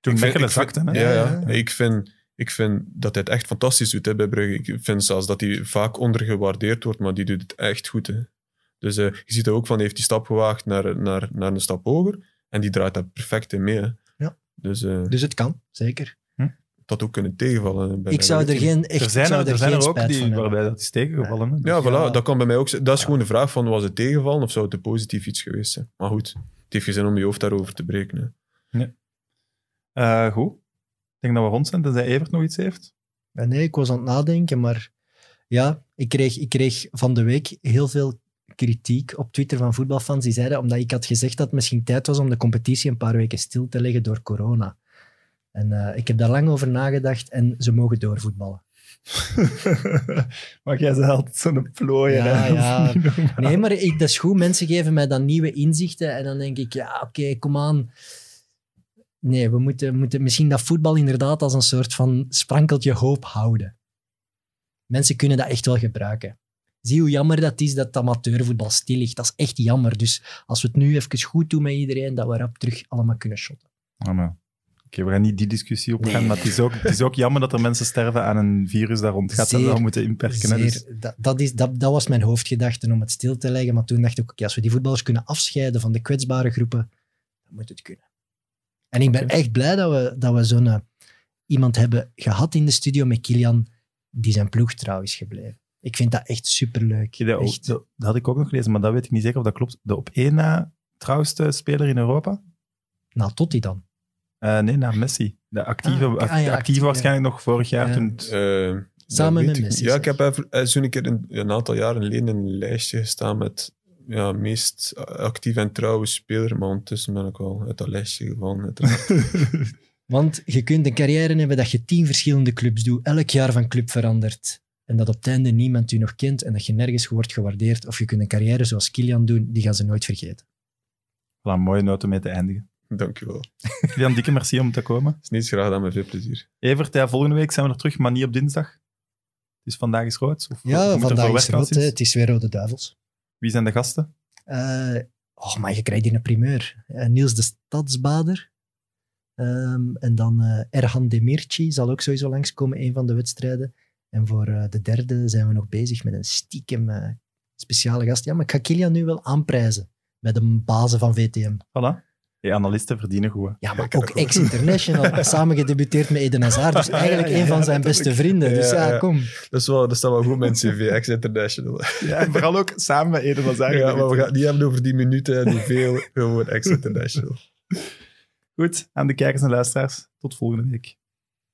Toen Ik vind- Mechelen ik vind- zakte, hè? Ja, Ja, ja. ja. Ik, vind, ik vind dat hij het echt fantastisch doet hè, bij Brugge. Ik vind zelfs dat hij vaak ondergewaardeerd wordt, maar die doet het echt goed. Hè. Dus eh, je ziet er ook van, hij heeft die stap gewaagd naar, naar, naar een stap hoger. En die draait daar perfect in mee. Hè. Ja. Dus eh Dus het kan, zeker. dat ook kunnen tegenvallen. bij Ik zou er geen, echt, Er zijn ik zou er, er, zijn geen er ook van die, waarbij dat is tegengevallen. Ja, voilà, Ja. dat kan bij mij ook zijn. Dat is gewoon de vraag van, was het tegenvallen of zou het een positief iets geweest zijn? Maar goed, het heeft geen zin om je hoofd daarover te breken. Hè. Eh, goed. Ik denk dat we rond zijn, tenzij Evert nog iets heeft. Ja, Nee, ik was aan het nadenken, maar ja, ik kreeg, ik kreeg van de week heel veel kritiek op Twitter van voetbalfans. Die zeiden, omdat ik had gezegd dat het misschien tijd was om de competitie een paar weken stil te leggen door corona. En eh, ik heb daar lang over nagedacht en ze mogen doorvoetballen. maar jij bent altijd zo'n plooier. Ja, ja. Nee, maar ik, dat is goed. Mensen geven mij dan nieuwe inzichten en dan denk ik, ja, oké, kom aan. Nee, we moeten, moeten misschien dat voetbal inderdaad als een soort van sprankeltje hoop houden. Mensen kunnen dat echt wel gebruiken. Zie hoe jammer dat is dat amateurvoetbal stil ligt. Dat is echt jammer. Dus als we het nu even goed doen met iedereen, dat we rap terug allemaal kunnen shotten. Ah, maar- Oké, we gaan niet die discussie opgaan, Nee. maar het is, ook, het is ook jammer dat er mensen sterven aan een virus daar rondgaat en Zeer, dat moeten inperken. Dus, dat, dat, is, dat, dat was mijn hoofdgedachte om het stil te leggen. Maar toen dacht ik, oké, als we die voetballers kunnen afscheiden van de kwetsbare groepen, dan moet het kunnen. En ik ben echt blij dat we, dat we zo'n eh, iemand hebben gehad in de studio met Kilian, die zijn ploeg trouw is gebleven. Ik vind dat echt superleuk. dat, Echt. dat, dat had ik ook nog gelezen, maar dat weet ik niet zeker of dat klopt. De op één na trouwste speler in Europa? Nou, tot die dan. Eh, nee, naar Messi. De actieve, Ah. Ah, ja, actieve actief, ja. waarschijnlijk nog vorig jaar. Ja. Toen het- Eh, Samen met Messi. Ja, ik heb even, eh, keer een, een aantal jaren geleden in een lijstje gestaan met ja, meest actief en trouwe speler, maar ondertussen ben ik al uit dat lijstje gevallen. Want je kunt een carrière hebben dat je tien verschillende clubs doet, elk jaar van club verandert. En dat op het einde niemand u nog kent en dat je nergens wordt gewaardeerd. Of je kunt een carrière zoals Kilian doen, die gaan ze nooit vergeten. Voilà, een mooie noot om mee te eindigen. Dankjewel. Jan, dikke merci om te komen. is niet graag gedaan met veel plezier. Evert, ja, volgende week zijn we er terug, maar niet op dinsdag. Dus vandaag is rood. Of Ja, vandaag voor is rood. Het is weer Rode Duivels. Wie zijn de gasten? Eh, oh, maar je krijgt hier een primeur. Eh, Niels de Stadsbader. Ehm, en dan eh, Erhan Demirci zal ook sowieso langskomen, een van de wedstrijden. En voor eh, de derde zijn we nog bezig met een stiekem eh, speciale gast. Ja, maar ik ga Kilian nu wel aanprijzen bij de bazen van VTM. Voilà. Die analisten verdienen goed. hè. Ja, maar ook ex-international. samen gedebuteerd met Eden Hazard. Dus eigenlijk Ja, ja, een van zijn beste vrienden. Dus Ja, ja, ja. kom. Dat, is wel, dat staat wel goed met een CV, ex-international. Ja, en vooral ook samen met Eden Hazard. Ja, maar we gaan het niet hebben over die minuten en die veel, gewoon ex-international. Goed, aan de kijkers en luisteraars. Tot volgende week.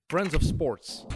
Friends of Sports.